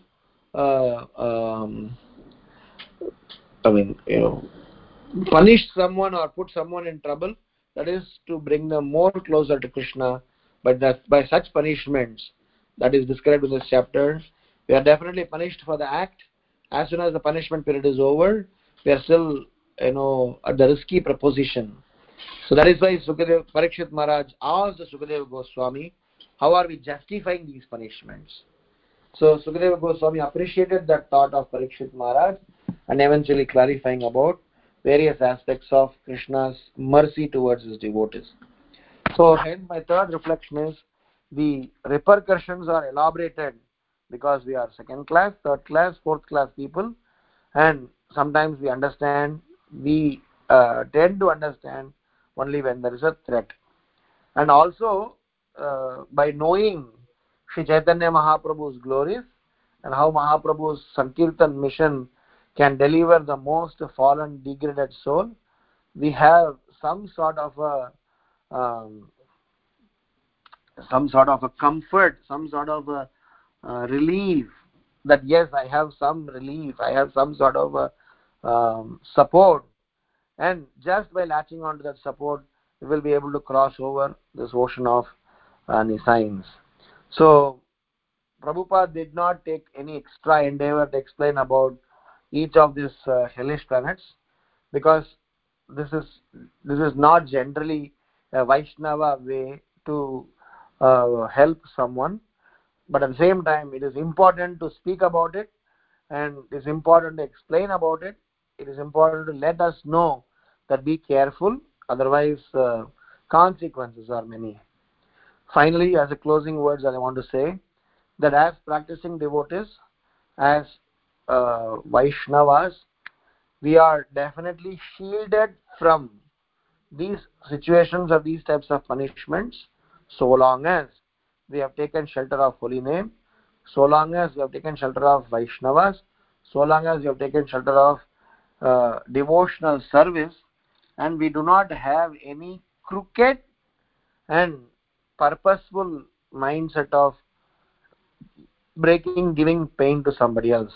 uh, um, i mean you know punish someone or put someone in trouble that is to bring them more closer to krishna. But that by such punishments that is described in this chapter we are definitely punished for the act. As soon as the punishment period is over we are still you know at the risky proposition so that is why Sukadev Parikshit Maharaj asked Sukadeva Goswami how are we justifying these punishments so Sukadeva Goswami appreciated that thought of Parikshit Maharaj and eventually clarifying about various aspects of Krishna's mercy towards his devotees. So hence my third reflection is the repercussions are elaborated because we are second class, third class, fourth class people and sometimes we understand, we uh, tend to understand only when there is a threat. And also uh, by knowing Sri Chaitanya Mahaprabhu's glories and how Mahaprabhu's Sankirtan mission can deliver the most fallen, degraded soul, we have some sort of a um, some sort of a comfort, some sort of a uh, relief that yes, I have some relief, I have some sort of a um, support, and just by latching onto that support, we will be able to cross over this ocean of uh, signs. So, Prabhupada did not take any extra endeavor to explain about each of these uh, hellish planets because this is this is not generally a Vaishnava way to uh, help someone. But at the same time it is important to speak about it and it is important to explain about it it is important to let us know that be careful otherwise uh, consequences are many. Finally as a closing words i want to say that as practicing devotees as uh, Vaishnavas, we are definitely shielded from these situations of these types of punishments so long as we have taken shelter of holy name, so long as we have taken shelter of Vaishnavas, so long as we have taken shelter of uh, devotional service, and we do not have any crooked and purposeful mindset of breaking, giving pain to somebody else.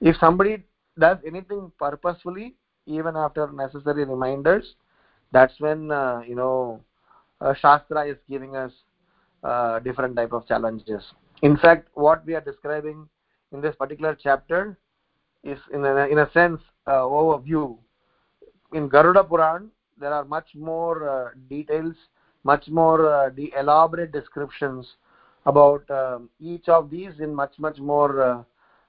If somebody does anything purposefully even after necessary reminders that's when uh, you know uh, shastra is giving us uh, different type of challenges. In fact what we are describing in this particular chapter is in a, in a sense uh, overview in garuda puran there are much more uh, details much more uh, the elaborate descriptions about um, each of these in much much more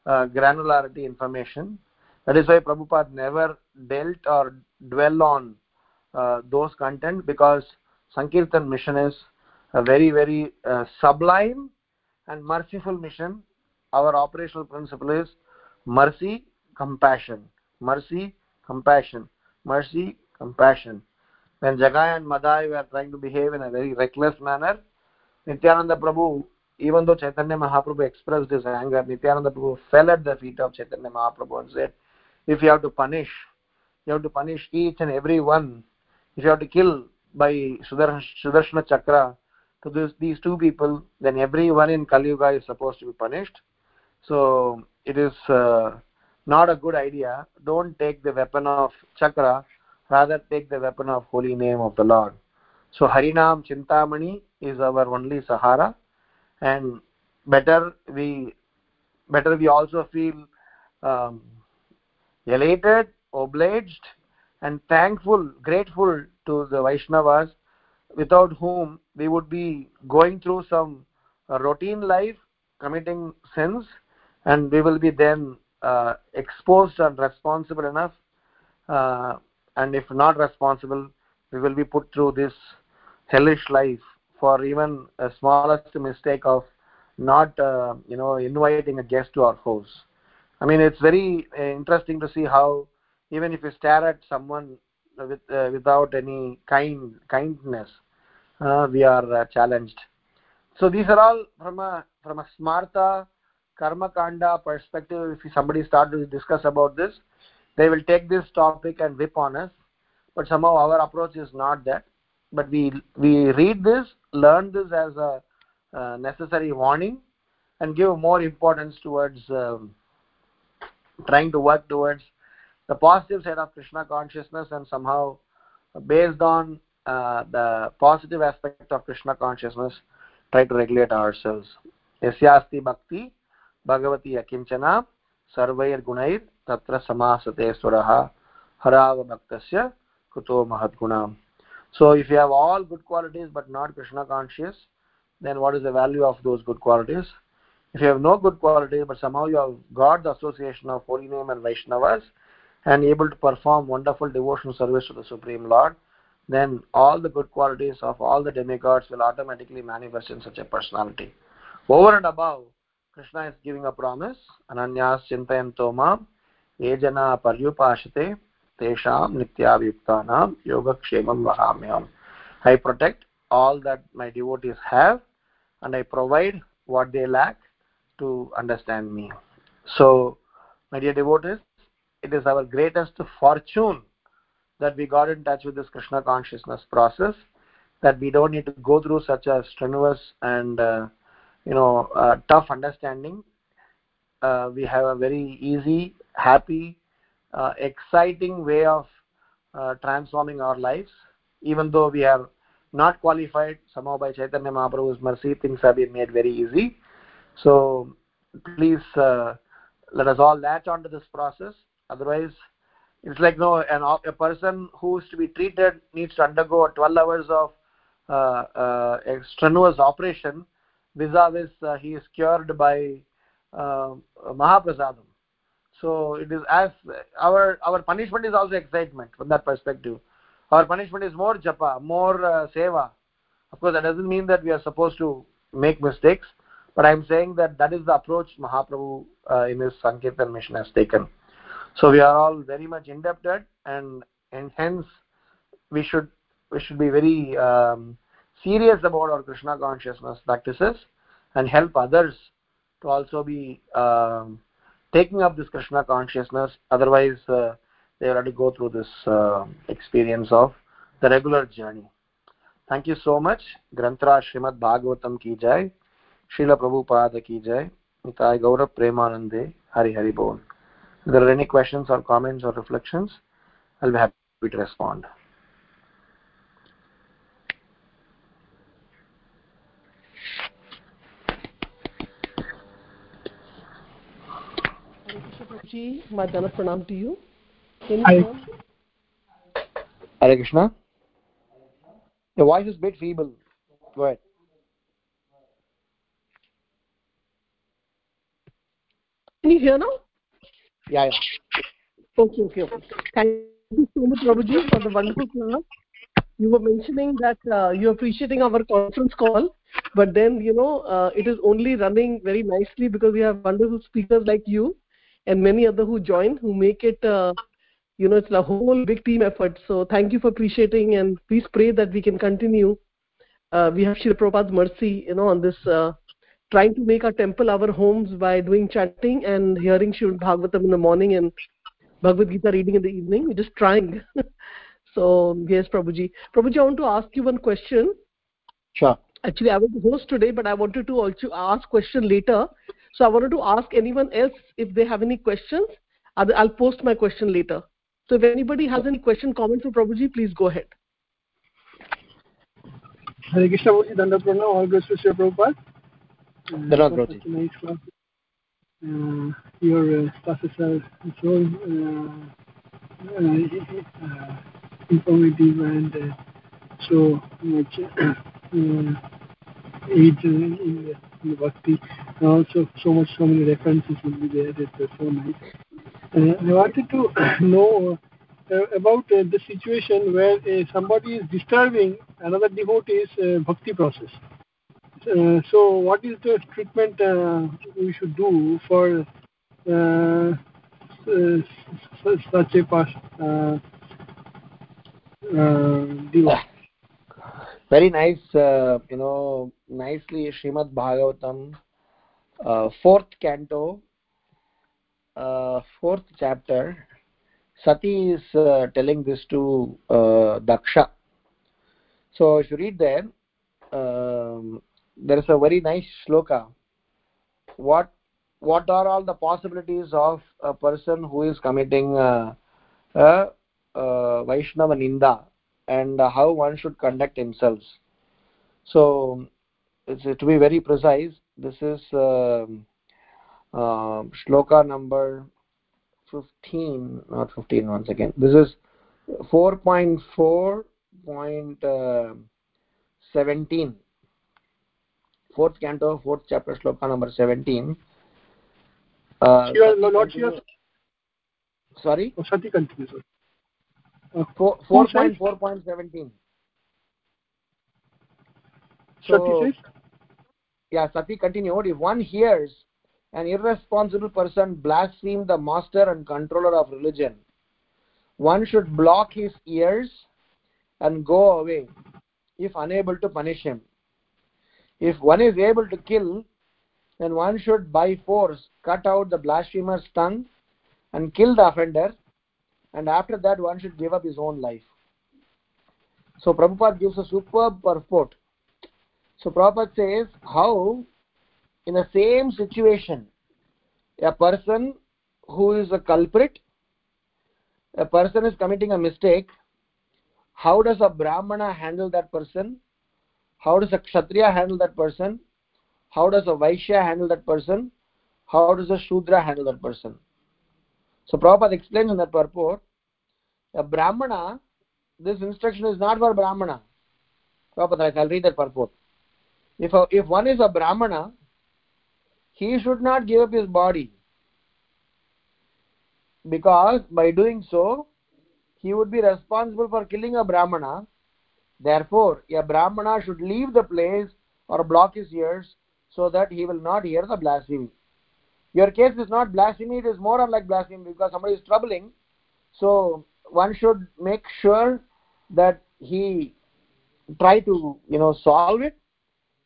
uh, granularity information. That is why Prabhupada never dealt or dwell on uh, those content because Sankirtan mission is a very, very uh, sublime and merciful mission. Our operational principle is mercy, compassion. Mercy, compassion. Mercy, compassion. When Jagai and Madai were trying to behave in a very reckless manner, Nityananda Prabhu even though Chaitanya Mahaprabhu expressed his anger, Nityananda Prabhu fell at the feet of Chaitanya Mahaprabhu and said, if you have to punish, you have to punish each and every one. If you have to kill by Sudarshana Chakra to this, these two people, then everyone in Kali Yuga is supposed to be punished. So it is uh, not a good idea. Don't take the weapon of Chakra, rather take the weapon of holy name of the Lord. So Harinam Chintamani is our only Sahara and better we better we also feel um, elated obliged and thankful grateful to the vaishnavas without whom we would be going through some routine life committing sins and we will be then uh, exposed and responsible enough uh, and if not responsible we will be put through this hellish life for even a smallest mistake of not uh, you know inviting a guest to our house. I mean it's very uh, interesting to see how even if you stare at someone with uh, without any kind kindness uh, we are challenged. So these are all from a from a smarta karma kanda perspective if somebody start to discuss about this they will take this topic and whip on us. But somehow our approach is not that. But we we read this learn this as a uh, necessary warning and give more importance towards um, trying to work towards the positive side of krishna consciousness and somehow based on uh, the positive aspect of krishna consciousness try to regulate ourselves. Yasyasti bhakti akinchana sarvair tatra samasate swaraha harava bhaktasya kuto mahadguna so if you have all good qualities but not krishna conscious then what is the value of those good qualities? If you have no good qualities but somehow you have got the association of holy name and vaishnavas and able to perform wonderful devotional service to the supreme lord then all the good qualities of all the demigods will automatically manifest in such a personality. Over and above krishna is giving a promise. Ananyas chintayanto mam ye jana paryupashate tesham nityavyuktanam yogakshemam vahamyam. I protect all that my devotees have and i provide what they lack to understand me. So my dear devotees it is our greatest fortune that we got in touch with this krishna consciousness process that we don't need to go through such a strenuous and uh, you know uh, tough understanding. Uh, we have a very easy happy uh, exciting way of uh, transforming our lives. Even though we are not qualified somehow by chaitanya mahaprabhu's mercy things have been made very easy. So please uh, let us all latch onto this process. Otherwise it's like no an, a person who is to be treated needs to undergo 12 hours of uh, uh, strenuous operation vis-a-vis uh, he is cured by uh, mahaprasadam so it is as our our punishment is also excitement from that perspective. Our punishment is more japa more uh, seva. Of course that doesn't mean that we are supposed to make mistakes but i'm saying that that is the approach mahaprabhu uh, in his sankirtan mission has taken. So we are all very much indebted and and hence we should we should be very um, serious about our krishna consciousness practices and help others to also be um, taking up this krishna consciousness. Otherwise uh, they to go through this uh, experience of the regular journey. Thank you so much. Grantra srimad bhagavatam ki jai. Srila prabhupada ki jai. Nitai gaurav premanande. Hari hari bol. If there are any questions or comments or reflections? I'll be happy to respond Ji, my Dana pranam to you. Hare Krishna. Your voice is a bit feeble. Go ahead. Can you hear now? Yeah, yeah. Okay, okay, okay. Thank you so much, Prabhuji, for the wonderful class. You were mentioning that uh, you're appreciating our conference call, but then, you know, uh, it is only running very nicely because we have wonderful speakers like you and many other who join who make it uh, you know it's a whole big team effort. So thank you for appreciating and please pray that we can continue. Uh, we have Shri Prabhupada's mercy you know on this uh, trying to make our temple our homes by doing chanting and hearing Shri Bhagavatam in the morning and Bhagavad Gita reading in the evening. We're just trying. (laughs) So yes Prabhuji. Prabhuji I want to ask you one question. Sure. Actually I was the host today but I wanted to also ask question later so I wanted to ask anyone else if they have any questions I'll post my question later so if anybody has any question, comment for Prabhuji, please go ahead. Hare Krishna Prabhuji, Dandaprana, all goes to Sri Prabhupada. Dhanyavad Prabhuji. Nice class. Uh, your uh, classes are so uh, uh, informative and uh, so much uh, age in in bhakti. And also so much, so many references will be there. It's so nice. Uh, I wanted to (clears throat) know uh, about uh, the situation where uh, somebody is disturbing another devotee's uh, bhakti process. Uh, so, what is the treatment uh, we should do for such a past devotee? Very nice, you know, nicely Shrimad Bhagavatam uh, fourth canto, uh, fourth chapter. Sati is uh, telling this to uh, Daksha. So if you read there, um, there is a very nice shloka. What what are all the possibilities of a person who is committing uh, a Vaishnava Ninda and how one should conduct himself? So, to be very precise, this is um, uh, shloka number 15, not 15 once again. This is 4.4.17. Fourth canto, fourth chapter, shloka number 17. Uh, Sati no, not continue- Sorry? Sati continues. sir. Uh, Four- Who says? Uh, 4.4.17. Sati So, yeah, Sati continued, if one hears an irresponsible person blaspheme the master and controller of religion, one should block his ears and go away if unable to punish him. If one is able to kill, then one should by force cut out the blasphemer's tongue and kill the offender, and after that one should give up his own life. So Prabhupada gives a superb purport. So Prabhupada says how in the same situation a person who is a culprit, a person is committing a mistake, how does a Brahmana handle that person? How does a Kshatriya handle that person? How does a Vaishya handle that person? How does a Shudra handle that person? So Prabhupada explains in that purport, a Brahmana, this instruction is not for Brahmana. Prabhupada I'll read that purport. If, a, if one is a Brahmana, he should not give up his body. Because by doing so, he would be responsible for killing a Brahmana. Therefore, a Brahmana should leave the place or block his ears so that he will not hear the blasphemy. Your case is not blasphemy, it is more unlike blasphemy because somebody is troubling. So, one should make sure that he try to, you know, solve it.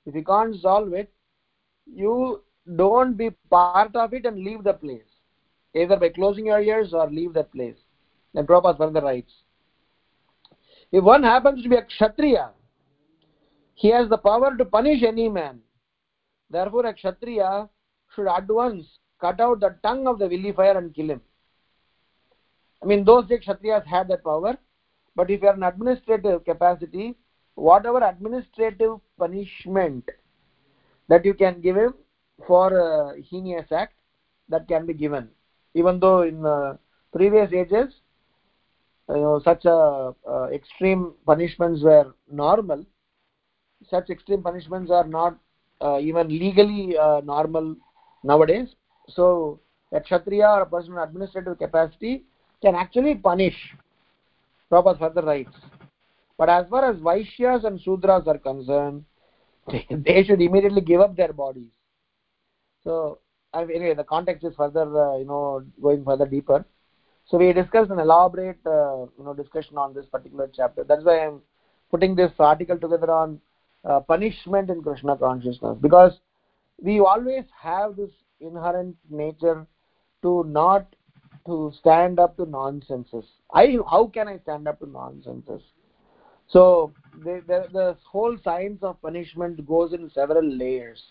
If you can't solve it, you don't be part of it and leave the place. Either by closing your ears or leave that place. and Then Prabhupada further writes, if one happens to be a Kshatriya, he has the power to punish any man. Therefore, a Kshatriya should at once cut out the tongue of the vilifier and kill him. I mean, those days Kshatriyas had that power, but if you are an administrative capacity, whatever administrative punishment that you can give him for a heinous act, that can be given. Even though in uh, previous ages, you know, such uh, uh, extreme punishments were normal, such extreme punishments are not uh, even legally uh, normal nowadays. So, a Kshatriya or a person in administrative capacity can actually punish. Prabhupada further writes. But as far as Vaishyas and Sudras are concerned, (laughs) they, they should immediately give up their bodies. So, anyway, the context is further, uh, you know, going further deeper. So we discussed an elaborate, uh, you know, discussion on this particular chapter. That's why I'm putting this article together on uh, punishment in Krishna consciousness because we always have this inherent nature to not to stand up to nonsenses. I how can I stand up to nonsenses? So the, the, the whole science of punishment goes in several layers.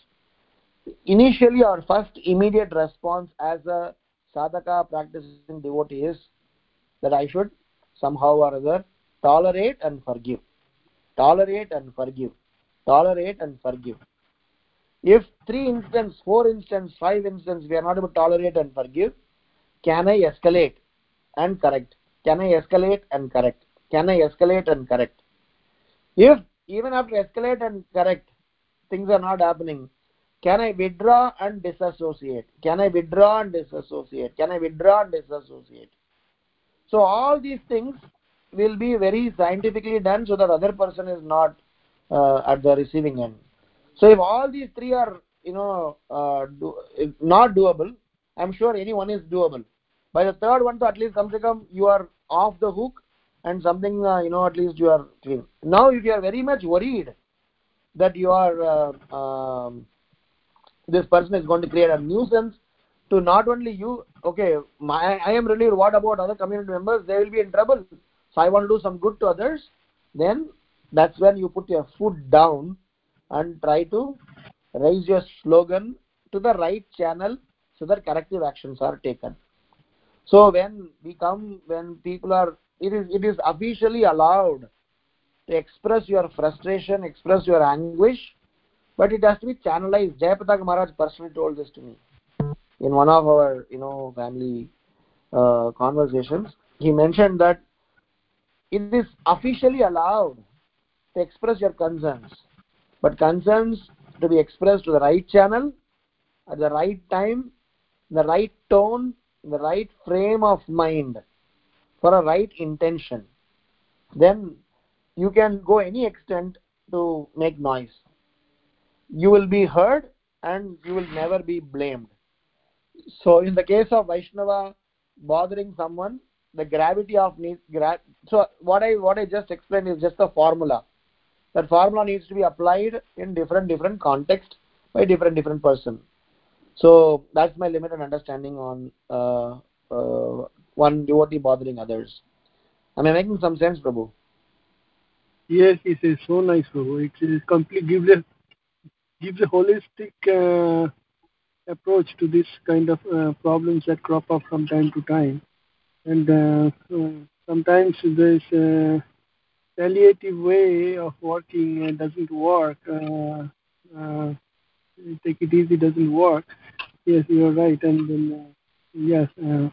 Initially, our first immediate response as a sadhaka practicing devotee is that I should somehow or other tolerate and forgive. Tolerate and forgive. Tolerate and forgive. If three instance, four instance, five instance we are not able to tolerate and forgive, can I escalate and correct? Can I escalate and correct? Can I escalate and correct? If even after escalate and correct, things are not happening, can I withdraw and disassociate? Can I withdraw and disassociate? Can I withdraw and disassociate? So all these things will be very scientifically done so that other person is not uh, at the receiving end. So if all these three are, you know, uh, do, not doable, I'm sure any one is doable. By the third one, to at least come to come, you are off the hook and something, uh, you know, at least you are clean. Now, if you are very much worried that you are uh, um, this person is going to create a nuisance to not only you okay my, i am relieved what about other community members they will be in trouble so i want to do some good to others then that's when you put your foot down and try to raise your slogan to the right channel so that corrective actions are taken. So when we come when people are it is it is officially allowed to express your frustration express your anguish but it has to be channelized. Jayapataka maharaj personally told this to me. In one of our you know family uh, conversations he mentioned that it is officially allowed to express your concerns but concerns to be expressed to the right channel at the right time the right tone the right frame of mind for a right intention. Then you can go any extent to make noise. You will be heard and you will never be blamed. So in the case of vaishnava bothering someone the gravity of need gra so what i what i just explained is just a formula that formula needs to be applied in different different context by different different person. So that's my limited understanding on uh, uh, one devotee bothering others. Am i making some sense prabhu? Yes it is so nice prabhu. It is complete gives a gives a holistic uh, approach to this kind of uh, problems that crop up from time to time. And uh, uh, sometimes there's palliative way of working uh, doesn't work uh, uh, take it easy doesn't work. Yes you're right. And then uh, yes uh,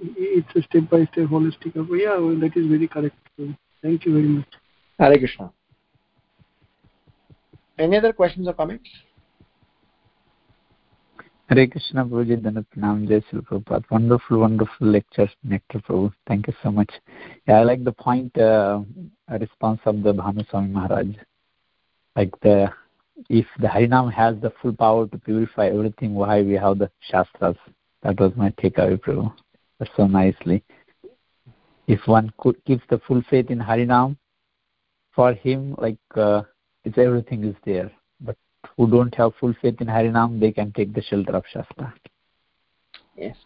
it's a step by step holistic approach. Yeah well, that is very correct. Thank you very much. Hare krishna. Any other questions or comments Hare Krishna Prabhuji, Dandavat Pranam, Jai Prabhupada. Wonderful, wonderful lectures, Nectar Prabhu. Thank you so much. Yeah, I like the point, uh, response of the Bhanuswami Maharaj. Like the, if the Harinam has the full power to purify everything, why we have the Shastras? That was my takeaway, Prabhu. That's so nicely. If one could keeps the full faith in Harinam, for him, like, uh, it's everything is there who don't have full faith in Harinam, they can take the shelter of Shastra. Yes.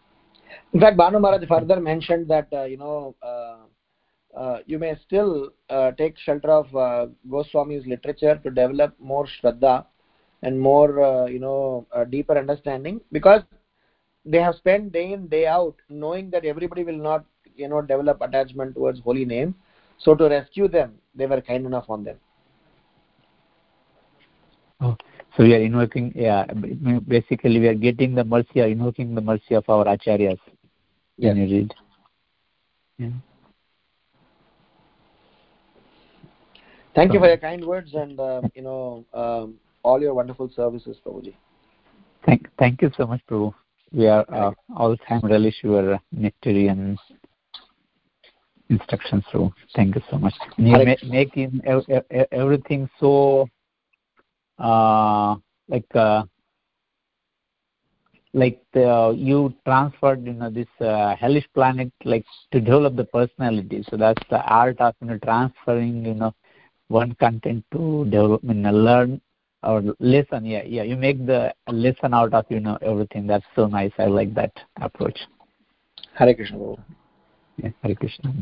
In fact, Bhanu Maharaj further mentioned that, uh, you know, uh, uh, you may still uh, take shelter of uh, Goswami's literature to develop more Shraddha and more, uh, you know, deeper understanding because they have spent day in, day out knowing that everybody will not, you know, develop attachment towards holy name. So to rescue them, they were kind enough on them. Oh. So we are invoking, yeah, basically we are getting the mercy or invoking the mercy of our acharyas. Yes. Can you read? Yeah. Thank you for your kind words and, uh, you know, um, all your wonderful services, Prabhuji. Thank, thank you so much, Prabhu. We are uh, all time relish your nectarian instructions, Prabhu. Thank you so much. You ma- making everything so uh, like uh, like the, you transferred you know this uh, hellish planet like to develop the personality. So that's the art of you know transferring you know one content to develop you know, learn or lesson yeah yeah you make the lesson out of you know everything. That's so nice. I like that approach. Hare krishna yeah hare krishna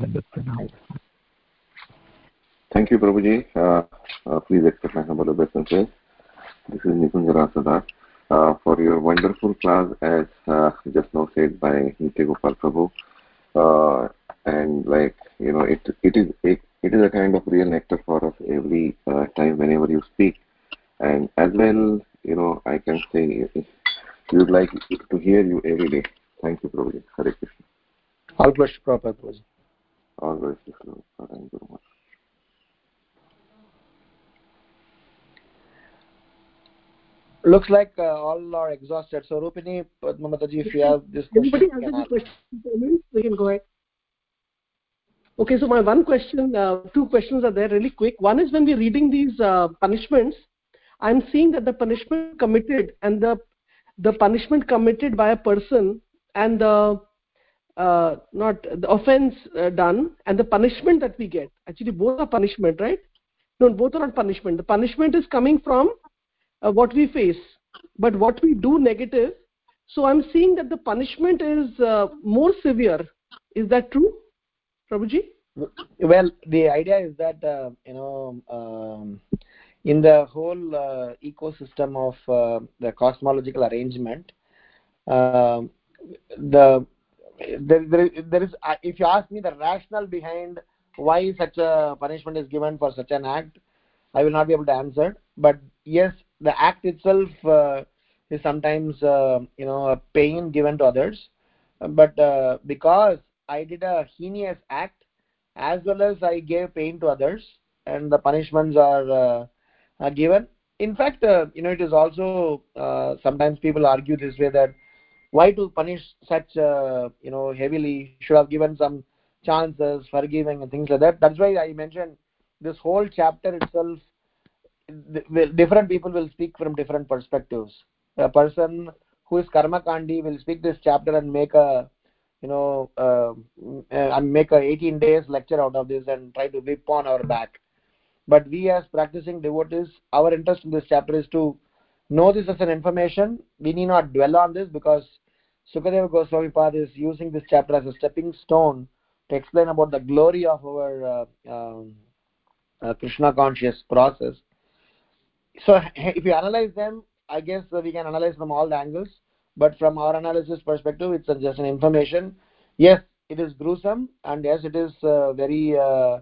thank you prabhuji. Uh, uh, please accept my humble obeisances this is Nikunjara Sadar. Uh, for your wonderful class, as uh, just now said by Nitya Gopal Prabhu. Uh, and like, you know, it, it is it, it is a kind of real nectar for us every uh, time whenever you speak. And as well, you know, I can say we would like to hear you every day. Thank you, Prabhuji. Hare Krishna. All glory to Prabhupada, All glory to Prabhupada. Thank you very much. Looks like uh, all are exhausted. So Rupini, Padmamataji, if you have this question, anybody has any questions, we can go ahead. Okay, so my one question, uh, two questions are there really quick. One is when we're reading these uh, punishments, I'm seeing that the punishment committed and the the punishment committed by a person and the uh, not the offense uh, done and the punishment that we get. Actually, both are punishment, right? No, both are not punishment. The punishment is coming from uh, what we face. But what we do negative so i'm seeing that the punishment is uh, more severe. Is that true prabhuji? Well the idea is that uh, you know um, in the whole uh, ecosystem of uh, the cosmological arrangement um, the there, there, there is uh, if you ask me the rationale behind why such a punishment is given for such an act i will not be able to answer. But yes the act itself uh, is sometimes uh, you know a pain given to others. But uh, because i did a heinous act as well as i gave pain to others and the punishments are, uh, are given. In fact uh, you know it is also uh, sometimes people argue this way that why to punish such you know heavily? Should have given some chances forgiving and things like that. That's why i mentioned this whole chapter itself different people will speak from different perspectives. A person who is karma kandi will speak this chapter and make a you know uh, and make a 18 days lecture out of this and try to whip on our back. But we as practicing devotees our interest in this chapter is to know this as an information. We need not dwell on this because sukadeva goswami pad is using this chapter as a stepping stone to explain about the glory of our uh, um, uh, krishna conscious process so (laughs) if you analyze them i guess we can analyze from all the angles but from our analysis perspective it's just an information. Yes it is gruesome and yes it is uh, very uh,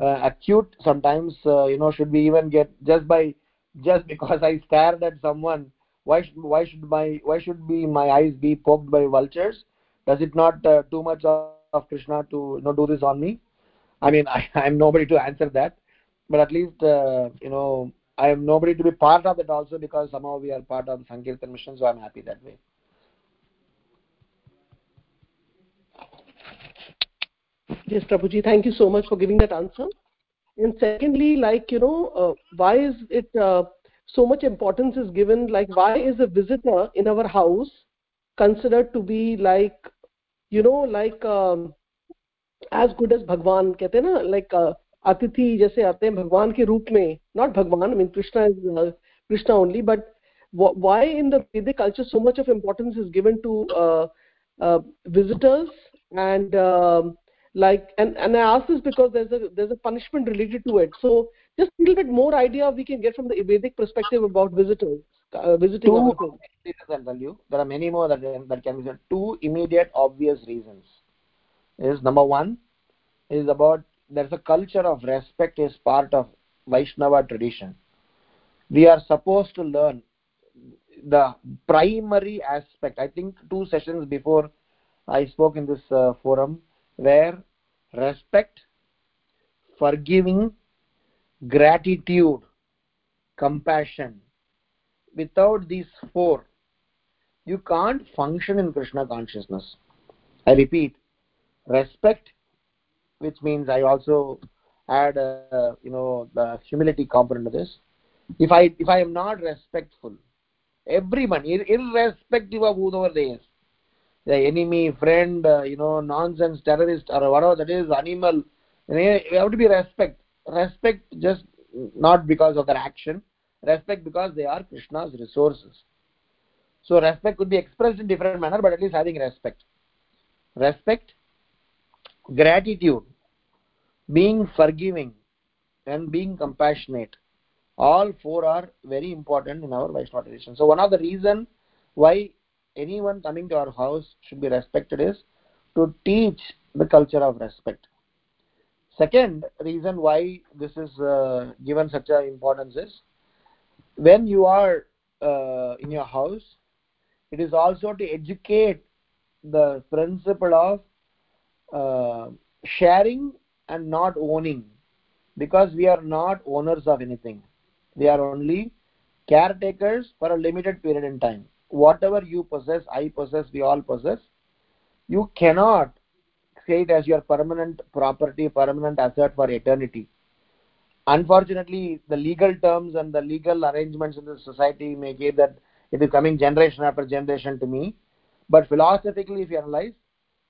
uh, acute sometimes uh, you know should we even get just by just (laughs) because i stared at someone why should, why should my why should be my eyes be poked by vultures? Does it not uh, too much of, of krishna to you know do this on me? I mean (laughs) i i'm nobody to answer that but at least uh, you know I have nobody to be part of it also because somehow we are part of the Sankirtan mission, so I'm happy that way. Yes, Prabhuji, thank you so much for giving that answer. And secondly, like, you know, uh, why is it uh, so much importance is given? Like, why is a visitor in our house considered to be like, you know, like um, as good as Bhagwan? Kehte like, uh, अतिथि जैसे आते हैं भगवान के रूप में not Bhagavan mean Krishna is Krishna only but why in the Vedic culture so much of importance is given to uh, uh, visitors and uh, like and and I ask this because there's a there's a punishment related to it. So just a little bit more idea we can get from the Vedic perspective about visitors uh, visiting. Two reasons I'll tell you. There are many more that that can be said. Two immediate obvious reasons is number one is about there's a culture of respect is part of vaishnava tradition. We are supposed to learn the primary aspect. I think two sessions before i spoke in this uh, forum where respect forgiving gratitude compassion. Without these four you can't function in krishna consciousness. I repeat respect which means i also add uh, you know the humility component to this. If i if i am not respectful everyone irrespective of whoever they is the enemy friend uh, you know nonsense terrorist or whatever that is animal you have to be respect. Respect just not because of their action. Respect because they are krishna's resources. So respect could be expressed in different manner but at least having respect. Respect gratitude being forgiving and being compassionate all four are very important in our vaishnava tradition so one of the reason why anyone coming to our house should be respected is to teach the culture of respect. Second reason why this is uh, given such a importance is when you are uh, in your house it is also to educate the principle of uh, sharing and not owning. Because we are not owners of anything. We are only caretakers for a limited period in time. Whatever you possess i possess we all possess. You cannot say it as your permanent property permanent asset for eternity. Unfortunately the legal terms and the legal arrangements in the society may give that it is coming generation after generation to me. But philosophically if you analyze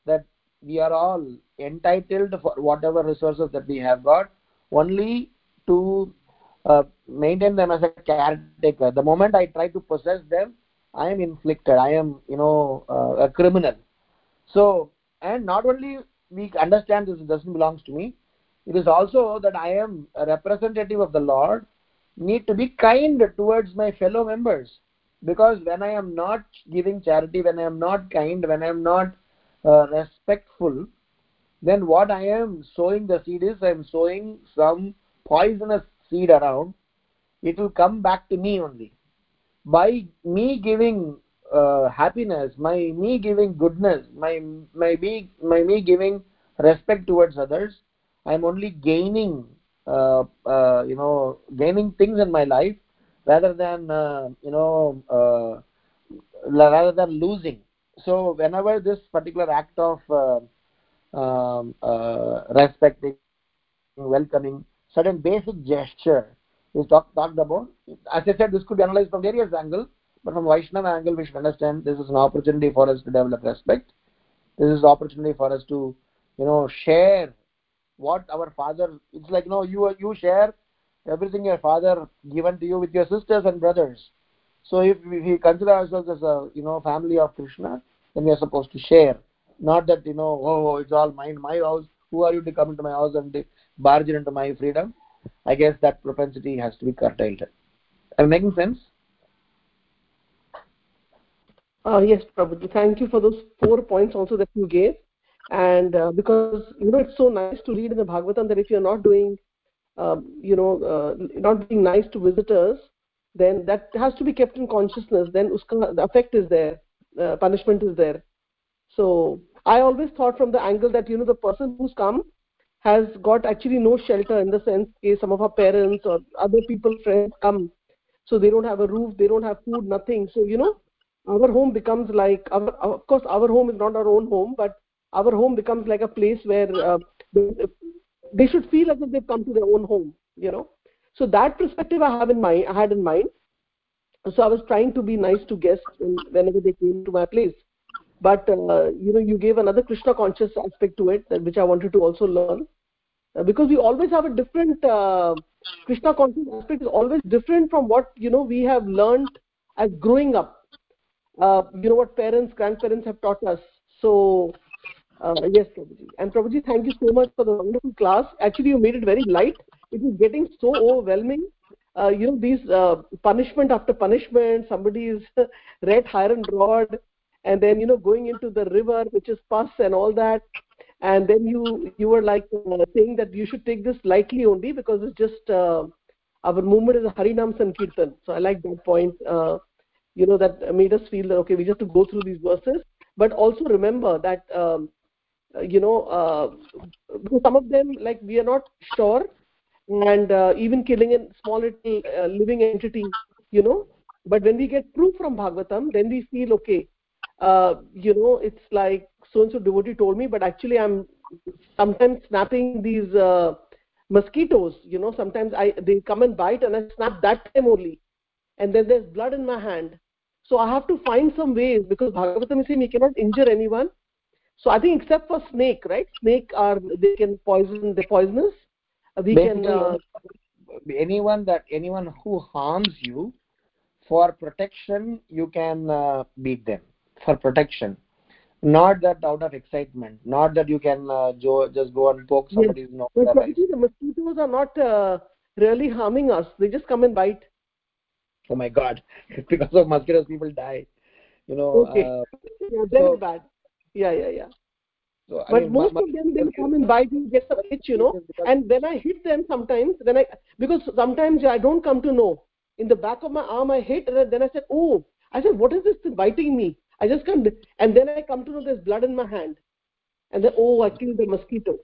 that we are all entitled for whatever resources that we have got only to uh, maintain them as a caretaker. The moment i try to possess them i am inflicted. I am you know uh, a criminal. So and not only we understand this doesn't belongs to me it is also that i am a representative of the lord need to be kind towards my fellow members. Because when i am not giving charity when i am not kind when i am not uh, respectful then what i am sowing the seed is i am sowing some poisonous seed around. It will come back to me only. By me giving uh, happiness my me giving goodness my my me my me giving respect towards others i am only gaining uh, uh, you know gaining things in my life rather than uh, you know uh, rather than losing so whenever this particular act of uh, um, uh, respecting welcoming certain basic gesture is talk, talked about as i said this could be analyzed from various angles but from vaishnava angle we should understand this is an opportunity for us to develop respect. This is opportunity for us to you know share what our father it's like you know you you share everything your father given to you with your sisters and brothers so if we consider ourselves as a you know family of krishna then we are supposed to share. Not that you know oh it's all mine my house. Who are you to come into my house and barge into my freedom? I guess that propensity has to be curtailed. Am i making sense? Uh, yes prabhuji. Thank you for those four points also that you gave. And uh, because you know it's so nice to read in the bhagavatam that if you're not doing um, you know uh, not being nice to visitors then that has to be kept in consciousness. Then uska, the effect is there. Uh, punishment is there. So i always thought from the angle that you know the person who's come has got actually no shelter in the sense case some of our parents or other people friends come. So they don't have a roof they don't have food nothing. So you know our home becomes like our, of course our home is not our own home but our home becomes like a place where uh, they, they should feel as if they've come to their own home you know so that perspective i have in mind i had in mind. So i was trying to be nice to guests whenever they came to my place. But uh, you know you gave another krishna conscious aspect to it which i wanted to also learn. Uh, because we always have a different uh, krishna conscious aspect is always different from what you know we have learned as growing up. Uh, you know what parents grandparents have taught us. So uh, yes prabhuji. And prabhuji thank you so much for the wonderful class. Actually you made it very light. It is getting so overwhelming. Uh, you know these uh, punishment after punishment somebody is (laughs) red iron rod and then you know going into the river which is pus and all that. And then you you were like uh, saying that you should take this lightly only because it's just uh, our movement is harinam sankirtan. So i like that point uh, you know that made us feel that okay we just have to go through these verses. But also remember that um, you know uh, some of them like we are not sure. And uh, even killing a small little uh, living entity you know. But when we get proof from bhagavatam then we feel okay you know it's like so and so devotee told me but actually i'm sometimes snapping these uh, mosquitoes you know. Sometimes i they come and bite and i snap that time only. And then there's blood in my hand. So i have to find some ways because bhagavatam is saying we cannot injure anyone so i think except for snake right? Snake are they can poison the poisonous. We Basically, can uh, anyone that anyone who harms you for protection you can uh, beat them. For protection. Not that out of excitement. Not that you can uh, jo- just go and poke somebody's nose but probably the mosquitoes are not uh, really harming us. They just come and bite. Oh my god. (laughs) Because of mosquitoes people die. You know Okay. uh, yeah So- bad yeah yeah yeah. So, I but mean, most mu- of them they will come and bite you get some itch you know. and when i hit them sometimes when i because sometimes i don't come to know. In the back of my arm i hit and then i said oh. I said what is this thing biting me? I just can't and then i come to know there's blood in my hand. And then oh i killed the mosquito.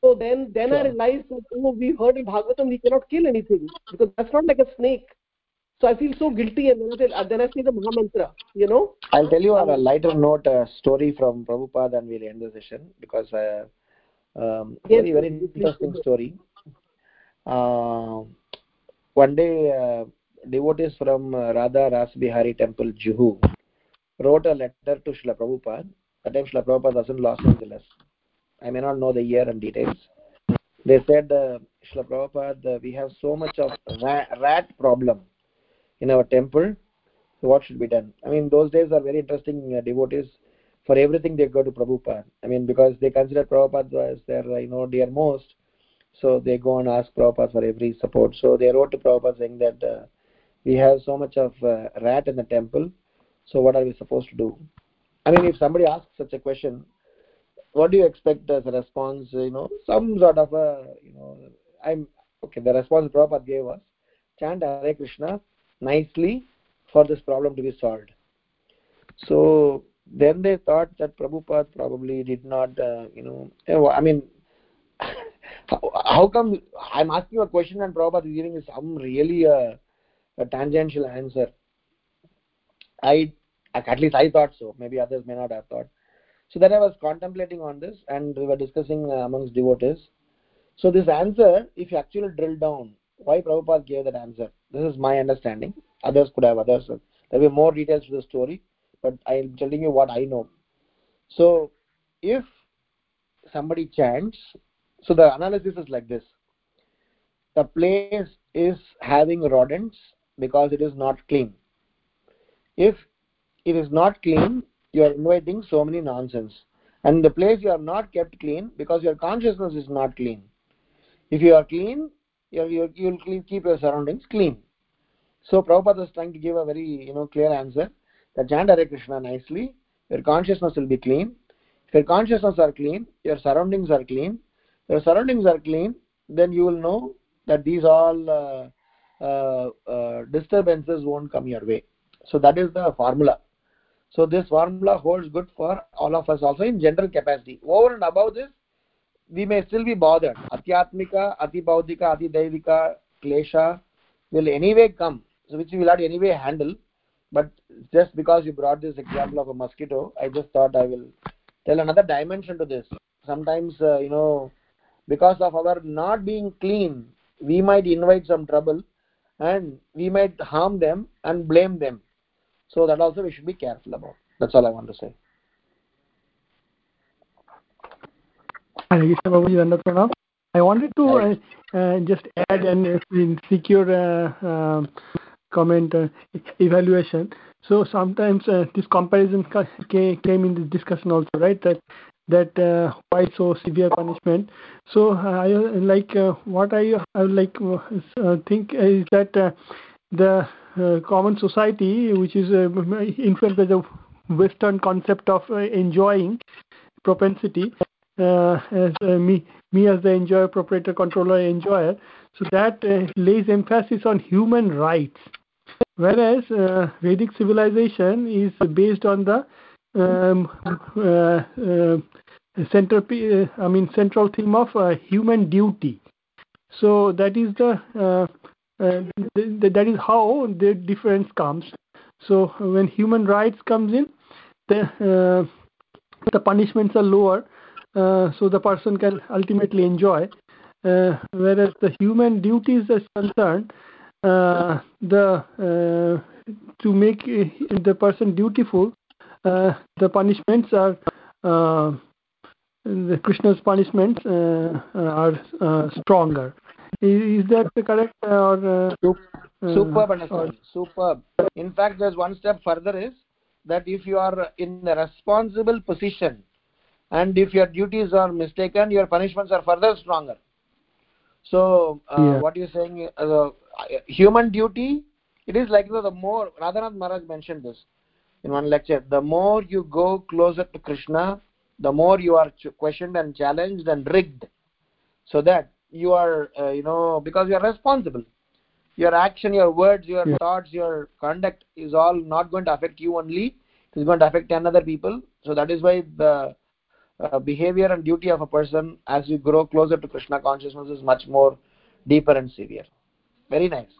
So then then i Sure. realized that oh we heard in bhagavatam we cannot kill anything because that's not like a snake so i feel so guilty and then i say, then I say the mahamantra you know I'll tell you on a lighter note a story from Prabhupada and we'll end the session because uh, um, Yes, very very interesting story. Uh, one day, uh, devotees from uh, Radha Rasbihari Temple, Juhu, wrote a letter to Srila Prabhupada. That time Srila Prabhupada was in Los Angeles. I may not know the year and details. they said uh, Srila Prabhupada, uh, we have so much of rat, rat problem in our temple so what should be done? I mean those days are very interesting uh, devotees for everything they go to prabhupada. I mean because they consider prabhupada as their uh, you know dear most so they go and ask prabhupada for every support. So they wrote to prabhupada saying that uh, we have so much of uh, rat in the temple so what are we supposed to do? I mean if somebody asks such a question what do you expect as a response you know? Some sort of a you know i'm okay the response prabhupada gave us chant hare krishna nicely for this problem to be solved. So then they thought that prabhupada probably did not uh, you know i mean (laughs) how, come i'm asking a question and prabhupada is giving some really a, a tangential answer. I at least i thought so. Maybe others may not have thought. So then i was contemplating on this and we were discussing uh, amongst devotees. So this answer if you actually drill down why prabhupada gave that answer this is my understanding. Others could have others. There will be more details to the story but i am telling you what i know. So if somebody chants so the analysis is like this. The place is having rodents because it is not clean. If it is not clean you are inviting so many nonsense. And the place you are not kept clean because your consciousness is not clean. If you are clean you will keep your surroundings clean. So prabhupada is trying to give a very you know clear answer that chant hare krishna nicely your consciousness will be clean. If your consciousness are clean your surroundings are clean. Your surroundings are clean then you will know that these all uh, uh, uh, disturbances won't come your way. So that is the formula. So this formula holds good for all of us also in general capacity. Over and above this we may still be bothered. Adhyatmika adhibhautika adhidaivika klesha will anyway come. So which we will to anyway handle. But just because you brought this example of a mosquito i just thought i will tell another dimension to this. Sometimes uh, you know because of our not being clean we might invite some trouble and we might harm them and blame them. So that also we should be careful about. That's all i want to say I wanted to uh, uh, just add and uh, secure uh, um, uh, comment evaluation. So sometimes uh, this comparison came in the discussion also, right? That that uh, why so severe punishment so uh, i like what i i like think is that the common society which is influenced by the western concept of enjoying propensity as me me as the enjoyer proprietor controller enjoyer so that lays emphasis on human rights whereas uh, Vedic civilization is based on the um, uh, uh, I mean central theme of uh, human duty. So that is the, uh, uh, that is how the difference comes. So when human rights comes in, the the punishments are lower, Uh, so the person can ultimately enjoy. Uh, whereas the human duties is concerned, uh, the uh, to make the person dutiful uh, the punishments are uh, the krishna's punishments are stronger. Is, is that correct or superb understanding superb. In fact there's one step further is that if you are in a responsible position and if your duties are mistaken your punishments are further stronger. So uh, yeah. what you're saying uh, human duty it is like you know, the more radhanath maharaj mentioned this in one lecture the more you go closer to krishna the more you are questioned and challenged and rigged. So that you are uh, you know because you are responsible. Your action your words your yeah. thoughts your conduct is all not going to affect you only. It is going to affect 10 other people. So that is why the uh, behavior and duty of a person as you grow closer to krishna consciousness is much more deeper and severe. Very nice